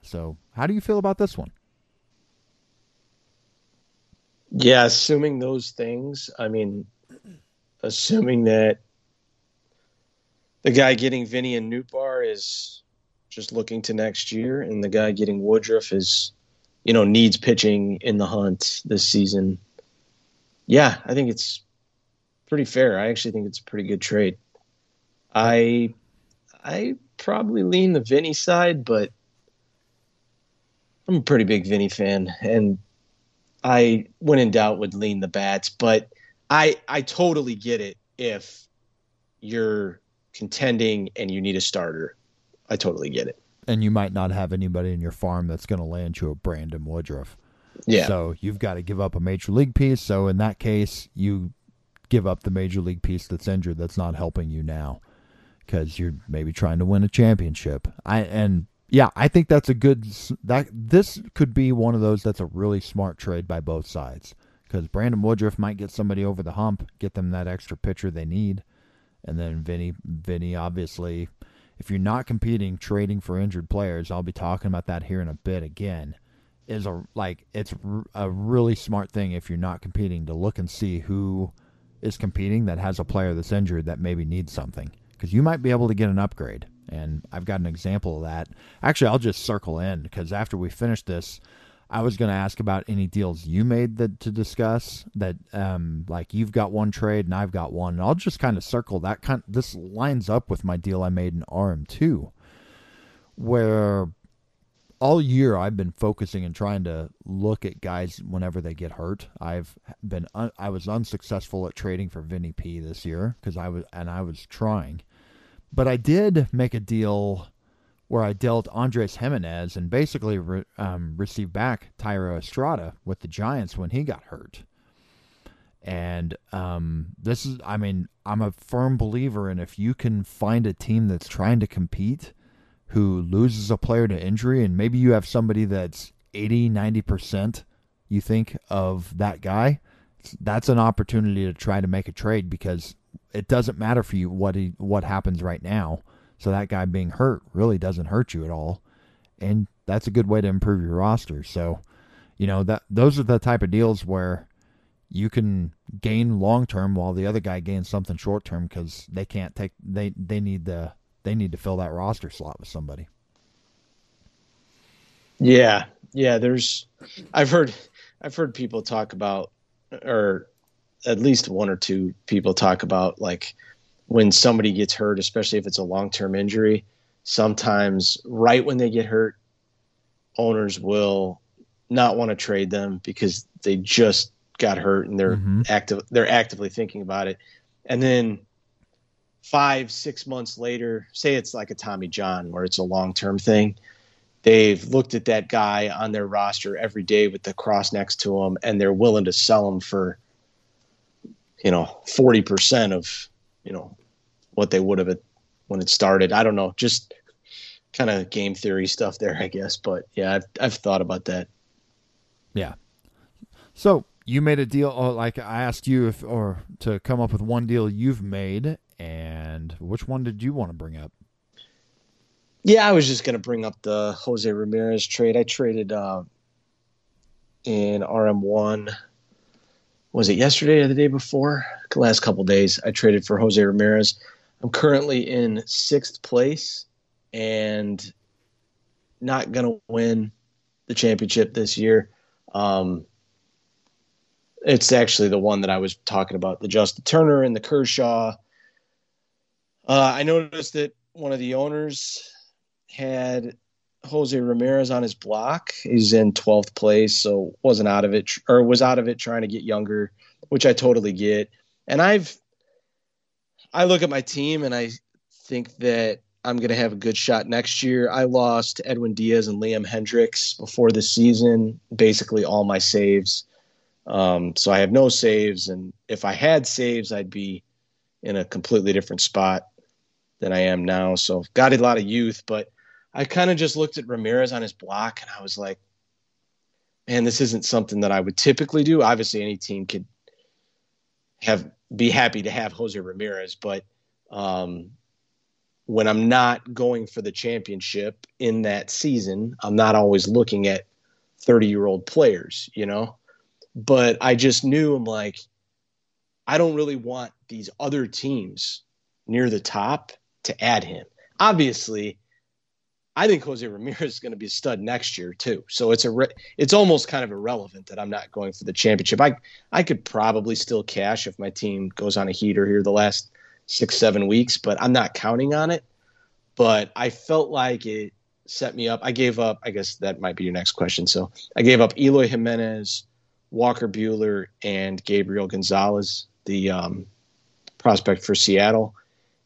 So, how do you feel about this one? Yeah, assuming those things, I mean, assuming that the guy getting Vinny and Nootbaar is just looking to next year, and the guy getting Woodruff is, you know, needs pitching in the hunt this season. Yeah, I think it's pretty fair. I actually think it's a pretty good trade. I, I probably lean the Vinny side, but I'm a pretty big Vinny fan, and I, when in doubt, would lean the bats. But I, I totally get it if you're contending and you need a starter. I totally get it. And you might not have anybody in your farm that's going to land you a Brandon Woodruff. Yeah. So you've got to give up a major league piece. So in that case, you give up the major league piece that's injured that's not helping you now because you're maybe trying to win a championship. I and yeah, I think that's a good that this could be one of those that's a really smart trade by both sides because Brandon Woodruff might get somebody over the hump, get them that extra pitcher they need, and then Vinny Vinny obviously if you're not competing trading for injured players, I'll be talking about that here in a bit again is a like it's a really smart thing if you're not competing to look and see who is competing that has a player that's injured that maybe needs something because you might be able to get an upgrade and I've got an example of that. Actually, I'll just circle in because after we finish this, I was going to ask about any deals you made that to discuss that um like you've got one trade and I've got one. And I'll just kind of circle that kind this lines up with my deal I made in RM2 where all year I've been focusing and trying to look at guys whenever they get hurt. I've been un- I was unsuccessful at trading for Vinny P this year because I was and I was trying, but I did make a deal where I dealt Andres Gimenez and basically re- um, received back Thairo Estrada with the Giants when he got hurt. And um, this is, I mean, I'm a firm believer in if you can find a team that's trying to compete who loses a player to injury, and maybe you have somebody that's 80, 90% you think of that guy, that's an opportunity to try to make a trade because it doesn't matter for you what he, what happens right now. So that guy being hurt really doesn't hurt you at all. And that's a good way to improve your roster. So, you know, that those are the type of deals where you can gain long term while the other guy gains something short term because they can't take they they need the they need to fill that roster slot with somebody. Yeah, yeah. There's, I've heard, I've heard people talk about, or at least one or two people talk about like when somebody gets hurt, especially if it's a long-term injury. Sometimes, right when they get hurt, owners will not want to trade them because they just got hurt and they're Mhm. active. They're actively thinking about it, and then five, six months later, say it's like a Tommy John where it's a long-term thing they've looked at that guy on their roster every day with the cross next to him and they're willing to sell him for you know 40% of you know what they would have when it started i don't know just kind of game theory stuff there, I guess. But yeah, I've I've thought about that. Yeah. So you made a deal, or like I asked you if, or to come up with one deal you've made, and which one did you want to bring up? Yeah, I was just going to bring up the Jose Ramirez trade. I traded uh, in RM1. Was it yesterday or the day before? The last couple days, I traded for Jose Ramirez. I'm currently in sixth place and not going to win the championship this year. Um, it's actually the one that I was talking about, the Justin Turner and the Kershaw. Uh, I noticed that one of the owners had Jose Ramirez on his block. He's in 12th place, so wasn't out of it or was out of it trying to get younger, which I totally get. And I've I look at my team and I think that I'm going to have a good shot next year. I lost Edwin Diaz and Liam Hendriks before the season, basically all my saves. Um, so I have no saves, and if I had saves, I'd be in a completely different spot than I am now. So got a lot of youth, but I kind of just looked at Ramirez on his block, and I was like, man, this isn't something that I would typically do. Obviously, any team could have be happy to have Jose Ramirez, but um, when I'm not going for the championship in that season, I'm not always looking at 30 year old players, you know? But I just knew I'm like, I don't really want these other teams near the top to add him. Obviously, I think Jose Ramirez is going to be a stud next year too. So it's a re- it's almost kind of irrelevant that I'm not going for the championship. I I could probably still cash if my team goes on a heater here the last six seven weeks, but I'm not counting on it. But I felt like it set me up. I gave up. I guess that might be your next question. So I gave up Eloy Jimenez, Walker Buehler, and Gabriel Gonzalez, the um, prospect for Seattle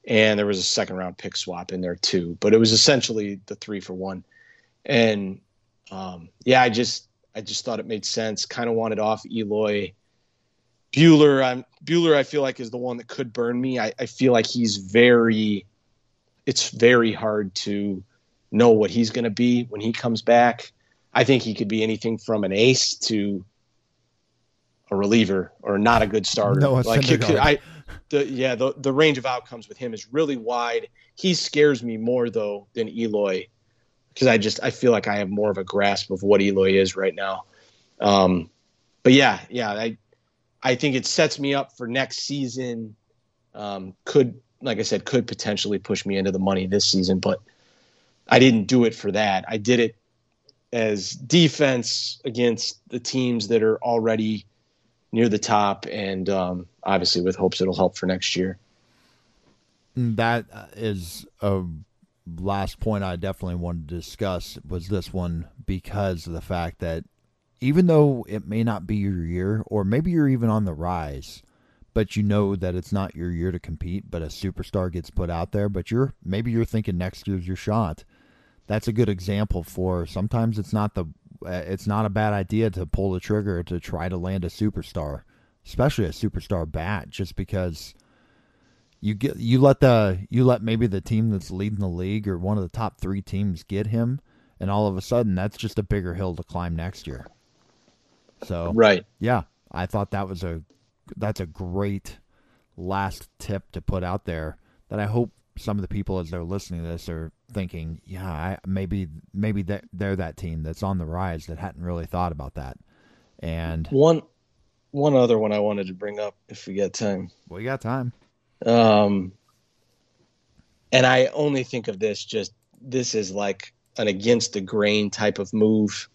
and there was a second round pick swap in there too. But it was essentially the three for one, and um, yeah, I just I just thought it made sense. Kind of wanted off Eloy. Buehler, I'm Buehler. I feel like is the one that could burn me. I, I feel like he's very. It's very hard to know what he's going to be when he comes back. I think he could be anything from an ace to a reliever or not a good starter. No, like I, the yeah the the range of outcomes with him is really wide. He scares me more though than Eloy because I just I feel like I have more of a grasp of what Eloy is right now. Um, but yeah, yeah, I I think it sets me up for next season. Um, could like I said, could potentially push me into the money this season, but I didn't do it for that. I did it as defense against the teams that are already near the top, and um, obviously with hopes it'll help for next year. That is a last point I definitely wanted to discuss was this one because of the fact that even though it may not be your year, or maybe you're even on the rise, but you know that it's not your year to compete, but a superstar gets put out there, but you're maybe you're thinking next year's your shot. That's a good example for sometimes it's not the Uh, it's not a bad idea to pull the trigger to try to land a superstar, especially a superstar bat, just because you get you let the you let maybe the team that's leading the league or one of the top three teams get him, and all of a sudden that's just a bigger hill to climb next year. So right, yeah, I thought that was a that's a great last tip to put out there that I hope some of the people as they're listening to this are thinking, yeah, I, maybe maybe that they're that team that's on the rise that hadn't really thought about that. And one one other one I wanted to bring up if we get time. We got time. Um, and I only think of this just this is like an against the grain type of move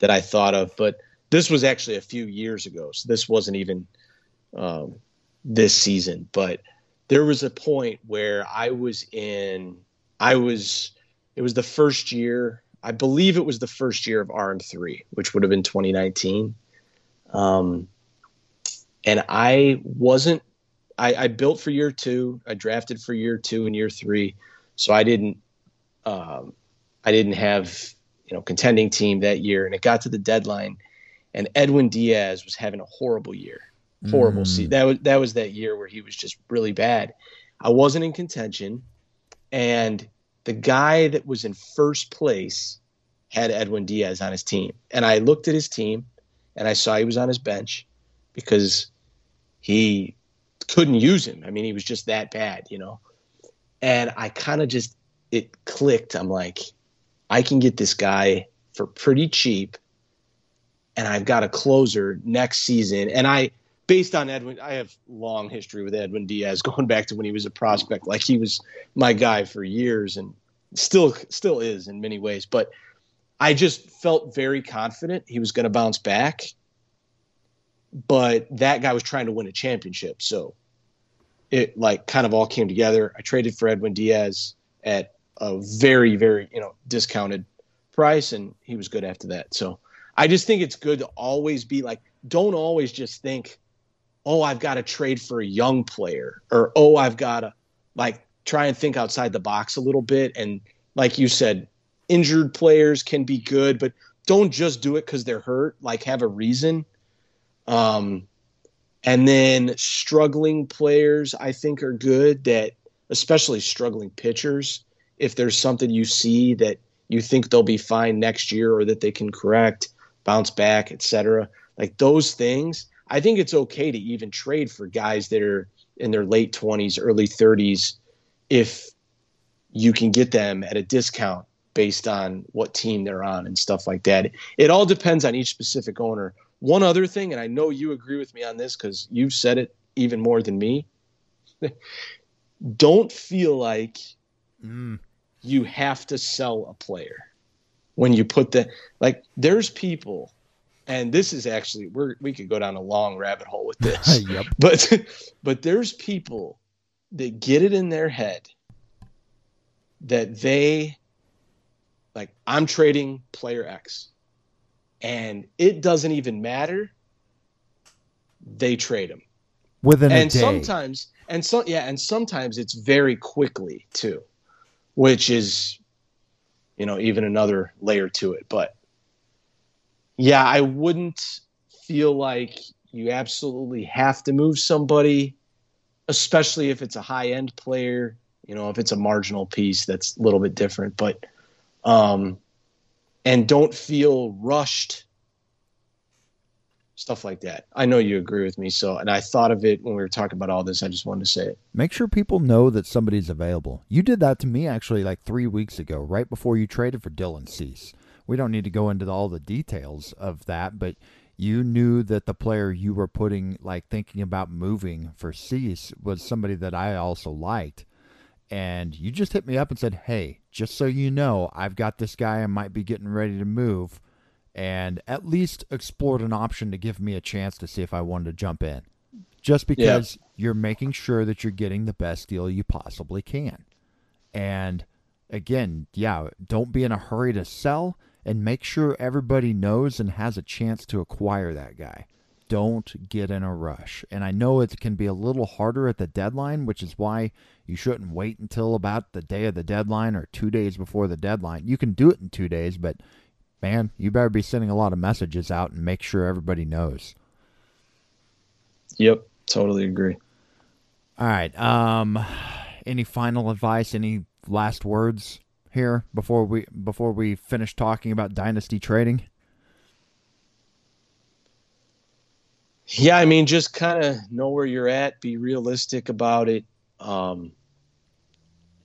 that I thought of, but this was actually a few years ago, so this wasn't even um, this season, but there was a point where I was in, I was, it was the first year, I believe it was the first year of RM3, which would have been 2019. Um, and I wasn't, I, I built for year two, I drafted for year two and year three. So I didn't, um, I didn't have, you know, contending team that year. And it got to the deadline and Edwin Diaz was having a horrible year horrible mm. That was that was that year where he was just really bad. I wasn't in contention, and the guy that was in first place had Edwin Diaz on his team. And I looked at his team and I saw he was on his bench because he couldn't use him. I mean, he was just that bad, you know. And I kind of just it clicked. I'm like, I can get this guy for pretty cheap and I've got a closer next season. And I based on Edwin, I have long history with Edwin Diaz going back to when he was a prospect. Like he was my guy for years and still still is in many ways. But I just felt very confident he was going to bounce back. But that guy was trying to win a championship, so it like kind of all came together. I traded for Edwin Diaz at a very very you know discounted price, and he was good after that. So I just think it's good to always be like, don't always just think, oh, I've got to trade for a young player, or oh, I've got to like try and think outside the box a little bit. And like you said, injured players can be good, but don't just do it because they're hurt. Like have a reason. Um, and then struggling players, I think, are good. That especially struggling pitchers, if there's something you see that you think they'll be fine next year or that they can correct, bounce back, etc. Like those things, I think it's okay to even trade for guys that are in their late 20s, early 30s if you can get them at a discount based on what team they're on and stuff like that. It all depends on each specific owner. One other thing, and I know you agree with me on this because you've said it even more than me. don't feel like mm. you have to sell a player when you put the like. There's people, and this is actually we we could go down a long rabbit hole with this. yep. But but there's people that get it in their head that they like I'm trading player X and it doesn't even matter. They trade him within and a day. sometimes and so yeah, and sometimes it's very quickly too, which is you know even another layer to it. But yeah, I wouldn't feel like you absolutely have to move somebody, especially if it's a high end player. You know, if it's a marginal piece, that's a little bit different. But um, and don't feel rushed stuff like that. I know you agree with me. So, and I thought of it when we were talking about all this. I just wanted to say it. Make sure people know that somebody's available. You did that to me actually like three weeks ago, right before you traded for Dylan Cease. We don't need to go into all the details of that, but you knew that the player you were putting, like thinking about moving for Cease, was somebody that I also liked and you just hit me up and said, "Hey, just so you know, I've got this guy I might be getting ready to move." And at least explored an option to give me a chance to see if I wanted to jump in. Just because yeah. you're making sure that you're getting the best deal you possibly can. And again, yeah, don't be in a hurry to sell and make sure everybody knows and has a chance to acquire that guy don't get in a rush. And I know it can be a little harder at the deadline, which is why you shouldn't wait until about the day of the deadline or two days before the deadline. You can do it in two days, but man, you better be sending a lot of messages out and make sure everybody knows. Yep, totally agree. All right. Um, any final advice? Any last words here before we before we finish talking about dynasty trading? Yeah, I mean, just kind of know where you're at, be realistic about it. Um,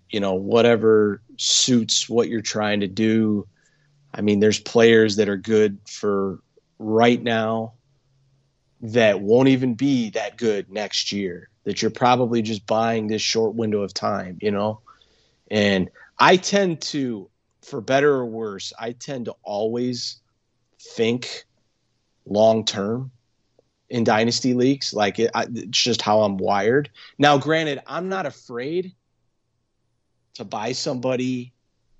you know, whatever suits what you're trying to do. I mean, there's players that are good for right now that won't even be that good next year, that you're probably just buying this short window of time, you know? And I tend to, for better or worse, I tend to always think long term in dynasty leagues. Like it, I, it's just how I'm wired. Now, granted, I'm not afraid to buy somebody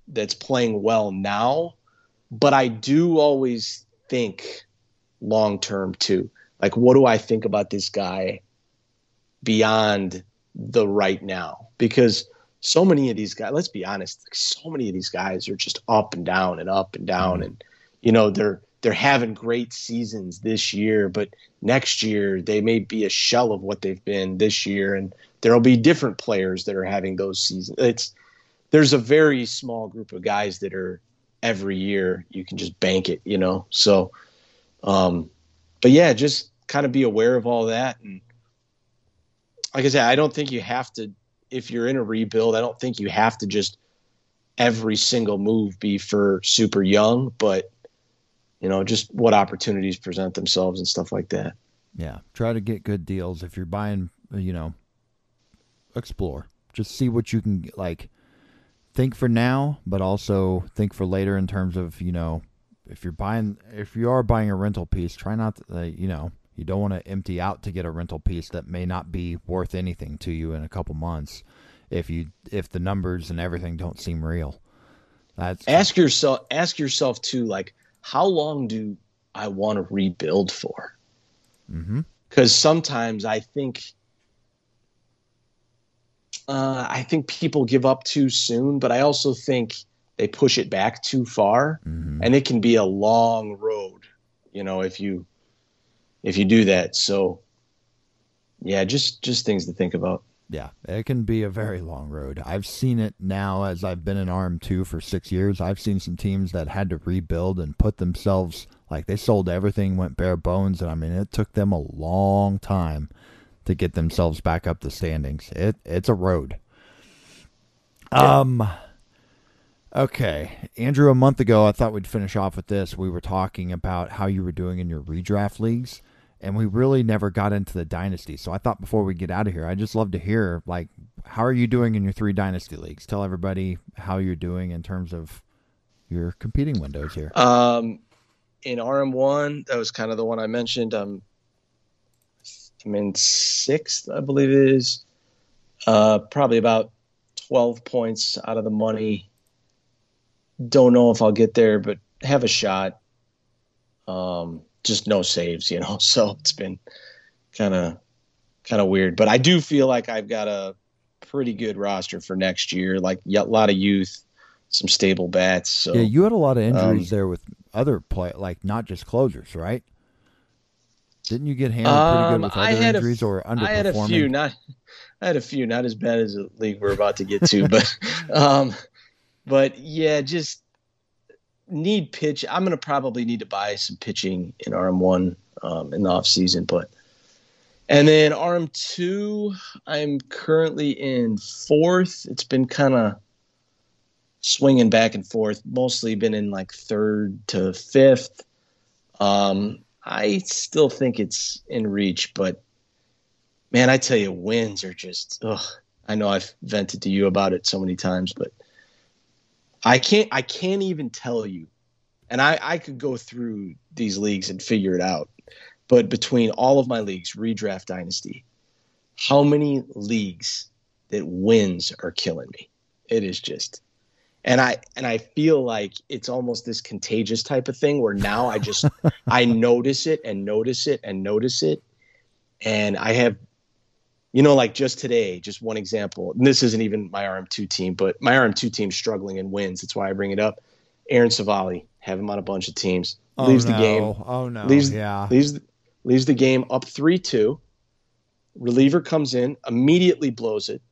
that's playing well now, but I do always think long term too. Like, what do I think about this guy beyond the right now? Because so many of these guys, let's be honest, so many of these guys are just up and down and up and down, mm-hmm. and you know they're they're having great seasons this year, but next year they may be a shell of what they've been this year, and there'll be different players that are having those seasons. It's there's a very small group of guys that are every year you can just bank it, you know. So, um, but yeah, just kind of be aware of all that and like I said, I don't think you have to if you're in a rebuild. I don't think you have to just every single move be for super young, but you know, just what opportunities present themselves and stuff like that. Yeah, try to get good deals if you're buying. You know, explore. Just see what you can like. Think for now, but also think for later in terms of you know, if you're buying, if you are buying a rental piece, try not to, uh, you know, you don't want to empty out to get a rental piece that may not be worth anything to you in a couple months if you if the numbers and everything don't seem real. That's ask yourself ask yourself too like how long do I want to rebuild for? Mm-hmm. Because sometimes I think uh, I think people give up too soon, but I also think they push it back too far, mm-hmm. and it can be a long road. You know, if you if you do that. So yeah, just just things to think about. Yeah, it can be a very long road. I've seen it now as I've been in RM 2 for 6 years. I've seen some teams that had to rebuild and put themselves like they sold everything, went bare bones, and I mean it took them a long time to get themselves back up the standings. It it's a road. Yeah. Um Okay, Andrew, a month ago I thought we'd finish off with this. We were talking about how you were doing in your redraft leagues and we really never got into the dynasty. So I thought before we get out of here, I'd just love to hear like how are you doing in your three dynasty leagues? Tell everybody how you're doing in terms of your competing windows here. Um, in RM1, that was kind of the one I mentioned. Um, I'm in sixth, I believe it is. Uh, probably about 12 points out of the money. Don't know if I'll get there, but have a shot. Um, just no saves, you know. So it's been kind of kind of weird, but I do feel like I've got a pretty good roster for next year. Like a lot of youth, some stable bats. So yeah, you had a lot of injuries um, there with other play, like not just closers, right? Didn't you get handled pretty good um, with other injuries a, or underperforming? I had a few, not I had a few, not as bad as the league we're about to get to, but um, but yeah, just need pitch. I'm going to probably need to buy some pitching in RM1 um, in the off season, but and then RM2, I'm currently in fourth. It's been kind of swinging back and forth. Mostly been in like third to fifth. Um, I still think it's in reach, but man, I tell you, wins are just. Ugh. I know I've vented to you about it so many times, but I can't I can't even tell you. And I, I could go through these leagues and figure it out. But between all of my leagues, redraft dynasty, how many leagues that wins are killing me? It is just and I and I feel like it's almost this contagious type of thing where now I just I notice it and notice it and notice it. And I have you know, like just today, just one example. And this isn't even my RM2 team, but my RM2 team struggling in wins. That's why I bring it up. Aaron Civale, have him on a bunch of teams. Oh, leaves no. the game. Oh no. Leaves, yeah. Leaves leaves the game up three two. Reliever comes in, immediately blows it,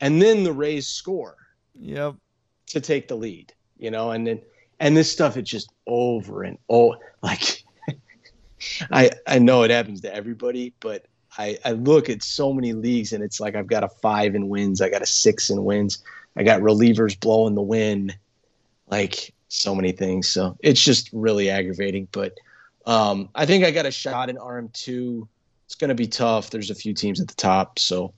and then the Rays score. Yep. To take the lead, you know, and then and this stuff it's just over and oh like I I know it happens to everybody, but I, I look at so many leagues and it's like I've got a five in wins, I got a six in wins, I got relievers blowing the wind, like so many things. So it's just really aggravating. But um, I think I got a shot in RM two. It's going to be tough. There's a few teams at the top, so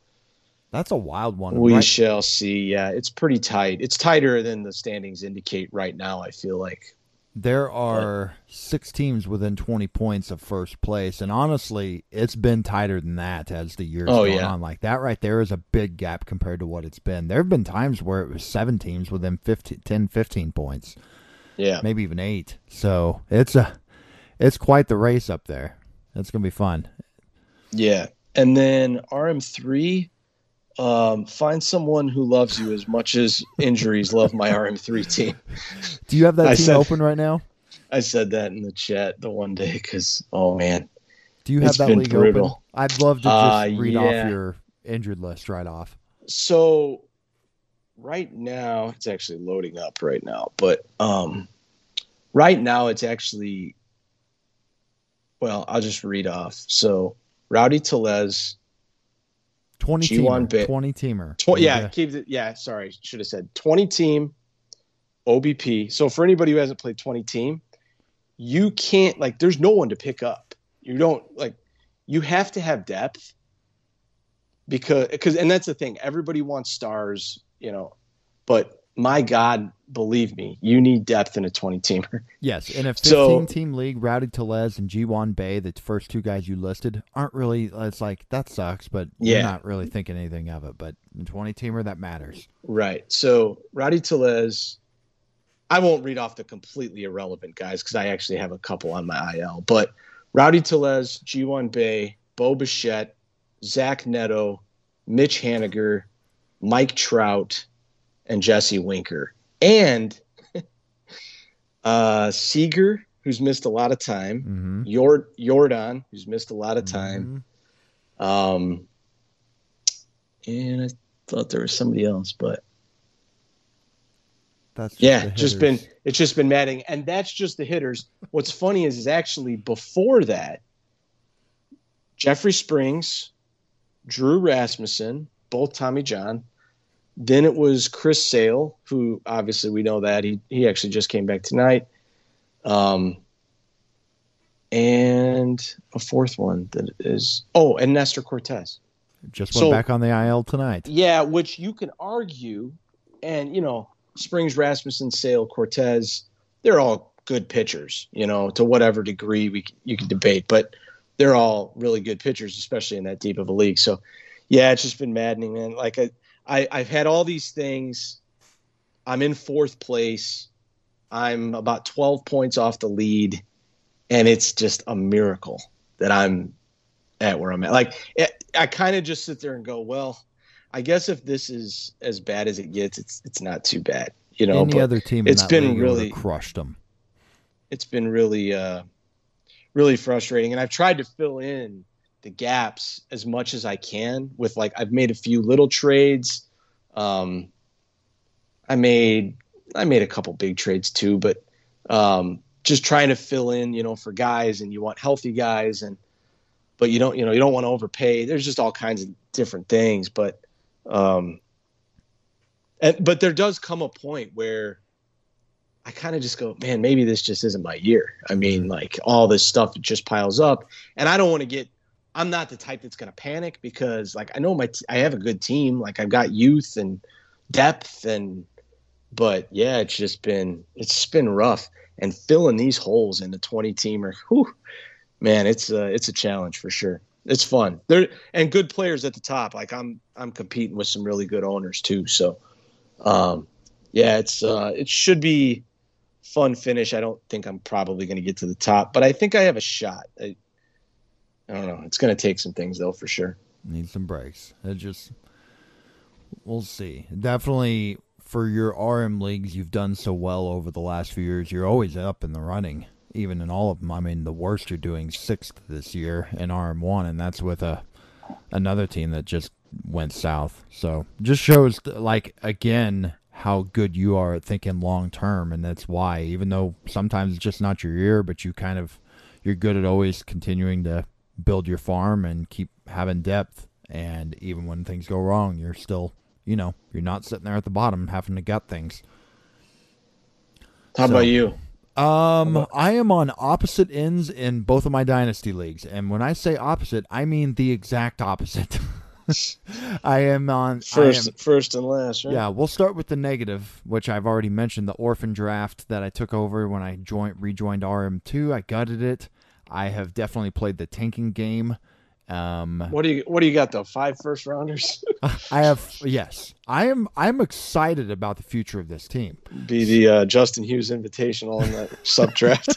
that's a wild one. We right? shall see. Yeah, it's pretty tight. It's tighter than the standings indicate right now. I feel like there are six teams within 20 points of first place, and honestly, it's been tighter than that as the years oh, yeah. on. Like that right there is a big gap compared to what it's been. There have been times where it was seven teams within 15, 10, 15 points. Yeah, maybe even eight. So it's a, it's quite the race up there. It's gonna be fun. Yeah, and then RM three um, find someone who loves you as much as injuries love my RM3 team. Do you have that I team said, open right now? I said that in the chat the one day because, oh man. Do you have that league brutal. open? I'd love to just uh, read yeah. off your injured list right off. So, right now, it's actually loading up right now, but um, right now it's actually, well, I'll just read off. So, Rowdy Tellez, 20 G1 teamer, 20 teamer. Tw- yeah, yeah. Keep the, yeah, sorry, should have said 20 team OBP. So for anybody who hasn't played 20 team, you can't like there's no one to pick up. You don't like you have to have depth because because and that's the thing. Everybody wants stars, you know, but my God, believe me, you need depth in a twenty teamer. Yes, in a So- 15 team league, Rowdy Tellez and Ji Hwan Bae, the first two guys you listed, aren't really. It's like that sucks, but you're Yeah. not really thinking anything of it. But in 20 teamer, that matters. Right. So Rowdy Tellez, I won't read off the completely irrelevant guys because I actually have a couple on my IL. But Rowdy Tellez, G1 Bay, Bo Bichette, Zach Neto, Mitch Haniger, Mike Trout, and Jesse Winker. And uh Seager, who's missed a lot of time. Mm-hmm. Jord- Jordan, who's missed a lot of time. Um, and I thought there was somebody else, but That's just yeah, just been it's just been matting, and that's just the hitters. What's funny is, is actually before that, Jeffrey Springs, Drew Rasmussen, both Tommy John. Then it was Chris Sale, who obviously we know that he he actually just came back tonight. Um, and a fourth one that is oh, and Nestor Cortes. just went so- back on the IL tonight. Yeah, which you can argue, and you know, Springs, Rasmussen, Sale, Cortes, they're all good pitchers. You know, to whatever degree we you can debate, but they're all really good pitchers, especially in that deep of a league. So, yeah, it's just been maddening, man. Like I, I I've had all these things. I'm in fourth place. I'm about 12 points off the lead, and it's just a miracle that I'm at where I'm at. Like it, I kind of just sit there and go, well, I guess if this is as bad as it gets, it's it's not too bad, you know. Any but other team it's been league would have really- crushed them. it's been really uh, really frustrating, and I've tried to fill in the gaps as much as I can with like I've made a few little trades. Um, I made I made a couple big trades too, but um, just trying to fill in, you know, for guys, and you want healthy guys, and but you don't, you know, you don't want to overpay. There's just all kinds of different things, but um, and but there does come a point where I kind of just go, man, maybe this just isn't my year. I mean, like all this stuff just piles up, and I don't want to get. I'm not the type that's going to panic because, like, I know my t- I have a good team. Like, I've got youth and depth, and but yeah, it's just been it's just been rough. And filling these holes in the 20 teamer, whew, man, it's a it's a challenge for sure. It's fun. There and good players at the top. Like I'm I'm competing with some really good owners too. So, um, yeah, it's uh, it should be fun finish. I don't think I'm probably going to get to the top, but I think I have a shot. I, I don't know. It's going to take some things though, for sure. Need some breaks. It just we'll see. Definitely for your RM leagues, you've done so well over the last few years. You're always up in the running, even in all of them. I mean, the worst you're doing sixth this year in RM one, and that's with a another team that just went south. So just shows like again how good you are at thinking long term, and that's why even though sometimes it's just not your year, but you kind of you're good at always continuing to build your farm and keep having depth. And even when things go wrong, you're still, you know, you're not sitting there at the bottom having to gut things. How So- about you? Um, I am on opposite ends in both of my dynasty leagues, and when I say opposite, I mean the exact opposite. I am on First, am, first and last, right? yeah, we'll start with the negative, which I've already mentioned. The orphan draft that I took over when I joined rejoined RM2, I gutted it. I have definitely played the tanking game. Um, What do you What do you got though? Five first rounders. I have yes, I am. I'm excited about the future of this team. Be the uh, Justin Hughes Invitational in that sub draft.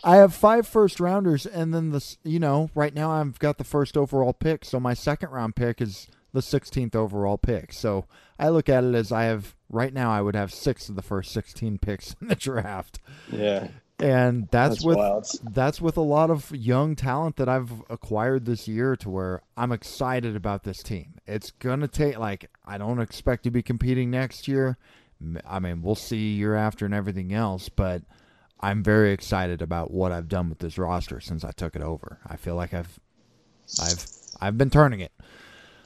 I have five first rounders, and then the you know right now I've got the first overall pick, so my second round pick is the 16th overall pick. So I look at it as I have right now I would have six of the first 16 picks in the draft. yeah. And that's, That's with wild. that's with a lot of young talent that I've acquired this year to where I'm excited about this team. It's going to take like I don't expect to be competing next year. I mean, we'll see year after and everything else, but I'm very excited about what I've done with this roster since I took it over. I feel like I've I've I've been turning it.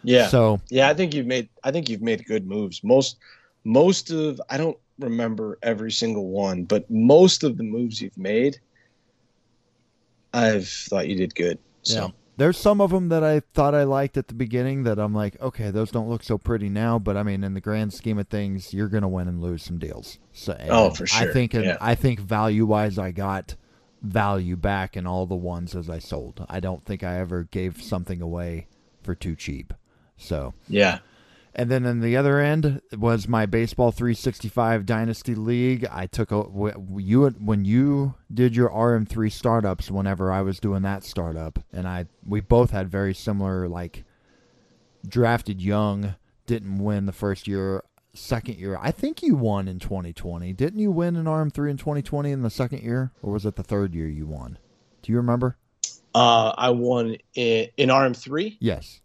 Yeah. So, Yeah, I think you've made I think you've made good moves. Most most of I don't remember every single one, but most of the moves you've made I've thought you did good. So Yeah. There's some of them that I thought I liked at the beginning that I'm like, okay, those don't look so pretty now, but I mean, in the grand scheme of things, you're gonna win and lose some deals. So, Oh, and for I think, Yeah. I think value wise, I got value back in all the ones as I sold. I don't think I ever gave something away for too cheap. So, yeah. And then in the other end was my baseball 365 dynasty league. I took a you when you did your RM3 startups. Whenever I was doing that startup, and I we both had very similar like drafted young, didn't win the first year. Second year, I think you won in 2020. Didn't you win an RM3 in 2020 in the second year, or was it the third year you won? Do you remember? Uh I won in, in RM3. Yes.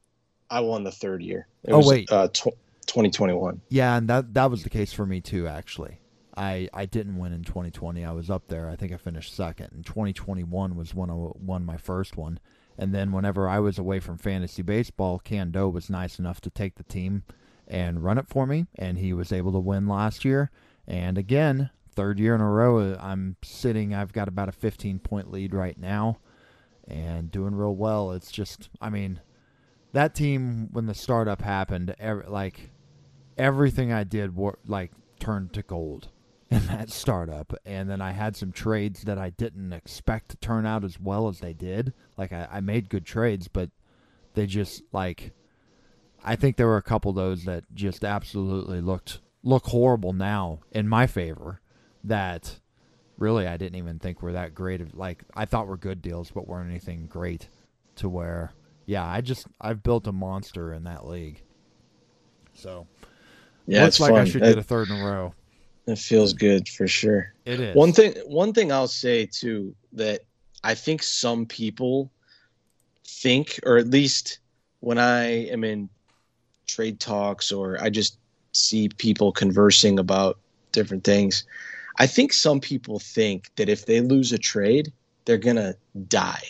I won the third year. It Oh, was, wait. uh tw- 2021. Yeah, and that that was the case for me too. Actually, I I didn't win in 2020. I was up there. I think I finished second. And 2021 was when I won my first one. And then whenever I was away from fantasy baseball, Cando was nice enough to take the team and run it for me, and he was able to win last year. And again, third year in a row, I'm sitting. I've got about a 15 point lead right now, and doing real well. It's just, I mean, that team when the startup happened, ev- like everything I did wor- like turned to gold in that startup. And then I had some trades that I didn't expect to turn out as well as they did. Like I, I made good trades, but they just like I think there were a couple of those that just absolutely looked look horrible now in my favor that really I didn't even think were that great of like I thought were good deals but weren't anything great to where yeah, I just I've built a monster in that league. So Yeah, looks it's like fun. I should It- get a third in a row. It feels good for sure. It is One thing one thing I'll say too that I think some people think or at least when I am in trade talks or I just see people conversing about different things, I think some people think that if they lose a trade, they're going to die.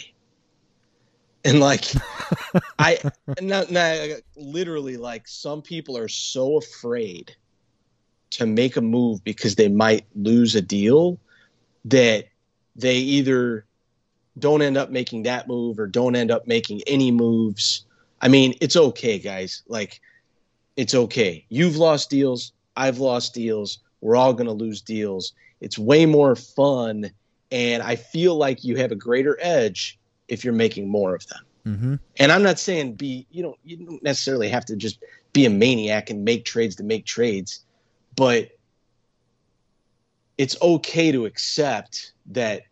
And like I not, not literally like some people are so afraid to make a move because they might lose a deal that they either don't end up making that move or don't end up making any moves. I mean, it's okay, guys. Like, it's okay. You've lost deals. I've lost deals. We're all going to lose deals. It's way more fun. And I feel like you have a greater edge if you're making more of them. mm-hmm. And I'm not saying be you don't you don't necessarily have to just be a maniac and make trades to make trades, but it's okay to accept that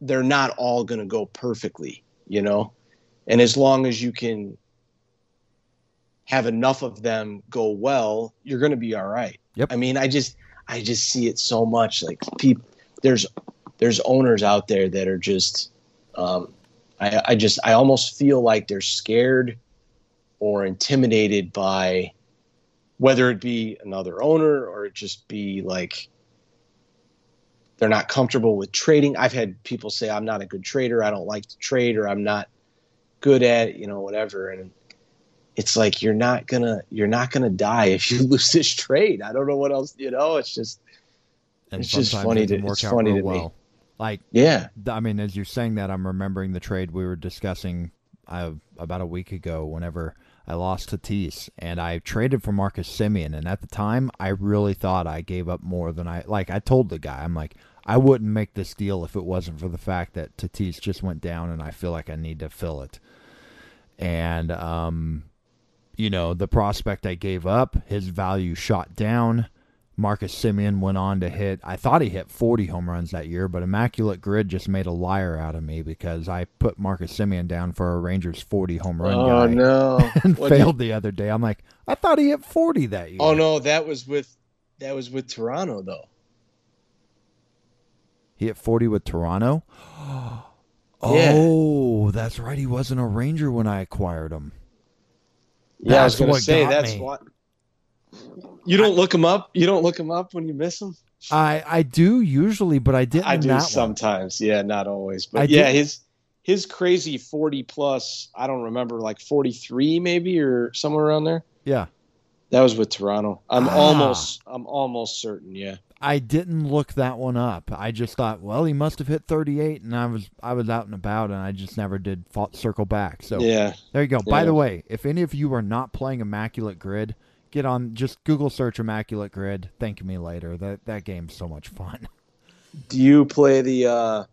they're not all going to go perfectly, you know? And as long as you can have enough of them go well, you're going to be all right. Yep. I mean, I just I just see it so much like people there's there's owners out there that are just um I, I just I almost feel like they're scared or intimidated by whether it be another owner or it just be like they're not comfortable with trading. I've had people say I'm not a good trader, I don't like to trade or I'm not good at it, you know, whatever. And it's like you're not gonna you're not gonna die if you lose this trade. I don't know what else, you know, it's just And It's just funny to- it's funny to me. Like yeah. I mean, as you're saying that, I'm remembering the trade we were discussing uh, about a week ago. Whenever I lost Tatis, and I traded for Marcus Semien, and at the time, I really thought I gave up more than I like. I told the guy, I'm like, I wouldn't make this deal if it wasn't for the fact that Tatis just went down, and I feel like I need to fill it. And um, you know, the prospect I gave up, his value shot down. Marcus Semien went on to hit, I thought he hit 40 home runs that year, but Immaculate Grid just made a liar out of me because I put Marcus Semien down for a Rangers 40 home run Oh guy no. and What did- failed the other day. I'm like, I thought he hit 40 that year. Oh no, that was with that was with Toronto though. He hit 40 with Toronto. Yeah. Oh, that's right. He wasn't a Ranger when I acquired him. Yeah, I was That's going to say that's me. what. You don't look him up. You don't look him up when you miss him. I I do usually, but I didn't. I do that one. sometimes. Yeah, not always, but I yeah, did- his his crazy forty plus. I don't remember, like forty three maybe or somewhere around there. Yeah, That was with Toronto. I'm Ah. almost. I'm almost certain. Yeah. I didn't look that one up. I just thought, well, he must have hit 38, and I was I was out and about, and I just never did circle back. So Yeah. there you go. By the way, if any of you are not playing Immaculate Grid, get on just Google search Immaculate Grid. Thank me later. That that game's so much fun. Do you play the uh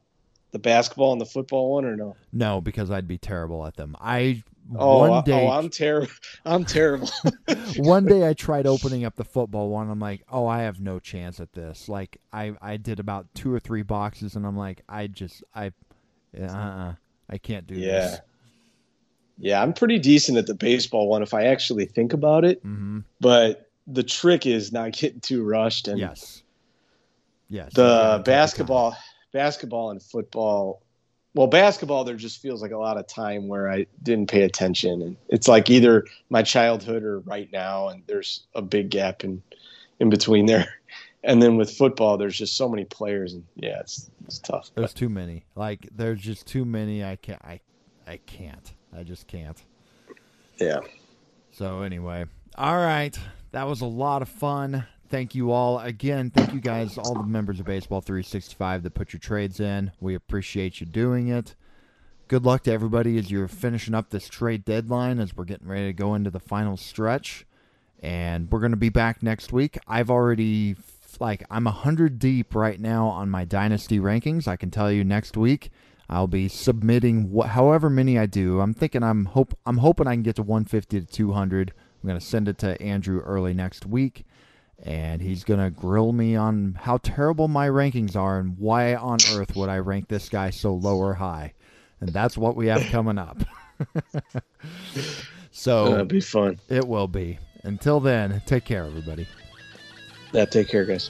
the basketball and the football one or no? No, because I'd be terrible at them. I Oh, one I- day oh, I'm terrible. I'm terrible. one day I tried opening up the football one. I'm like, oh, I have no chance at this. Like I I did about two or three boxes, and I'm like, I just I, uh, uh I can't do Yeah. this. Yeah, I'm pretty decent at the baseball one if I actually think about it. Mm-hmm. But the trick is not getting too rushed and Yes. Yes. the okay, take your basketball basketball and football well basketball there just feels like a lot of time where i didn't pay attention and it's like either my childhood or right now and there's a big gap in in between there and then with football there's just so many players and yeah it's it's tough. There's too many. Like there's just too many. I can't. I I can't. I just can't. yeah So anyway, all right, that was a lot of fun. Thank you all again. Thank you guys, all the members of Baseball 365 that put your trades in. We appreciate you doing it. Good luck to everybody as you're finishing up this trade deadline as we're getting ready to go into the final stretch. And we're going to be back next week. I've already like I'm 100 deep right now on my dynasty rankings. I can tell you next week I'll be submitting wh- however many I do. I'm thinking I'm hope I'm hoping I can get to 150 to 200. I'm going to send it to Andrew early next week and he's going to grill me on how terrible my rankings are and why on earth would I rank this guy so low or high. And that's what we have coming up. so that'd be fun it will be. Until then, take care everybody. yeah take care guys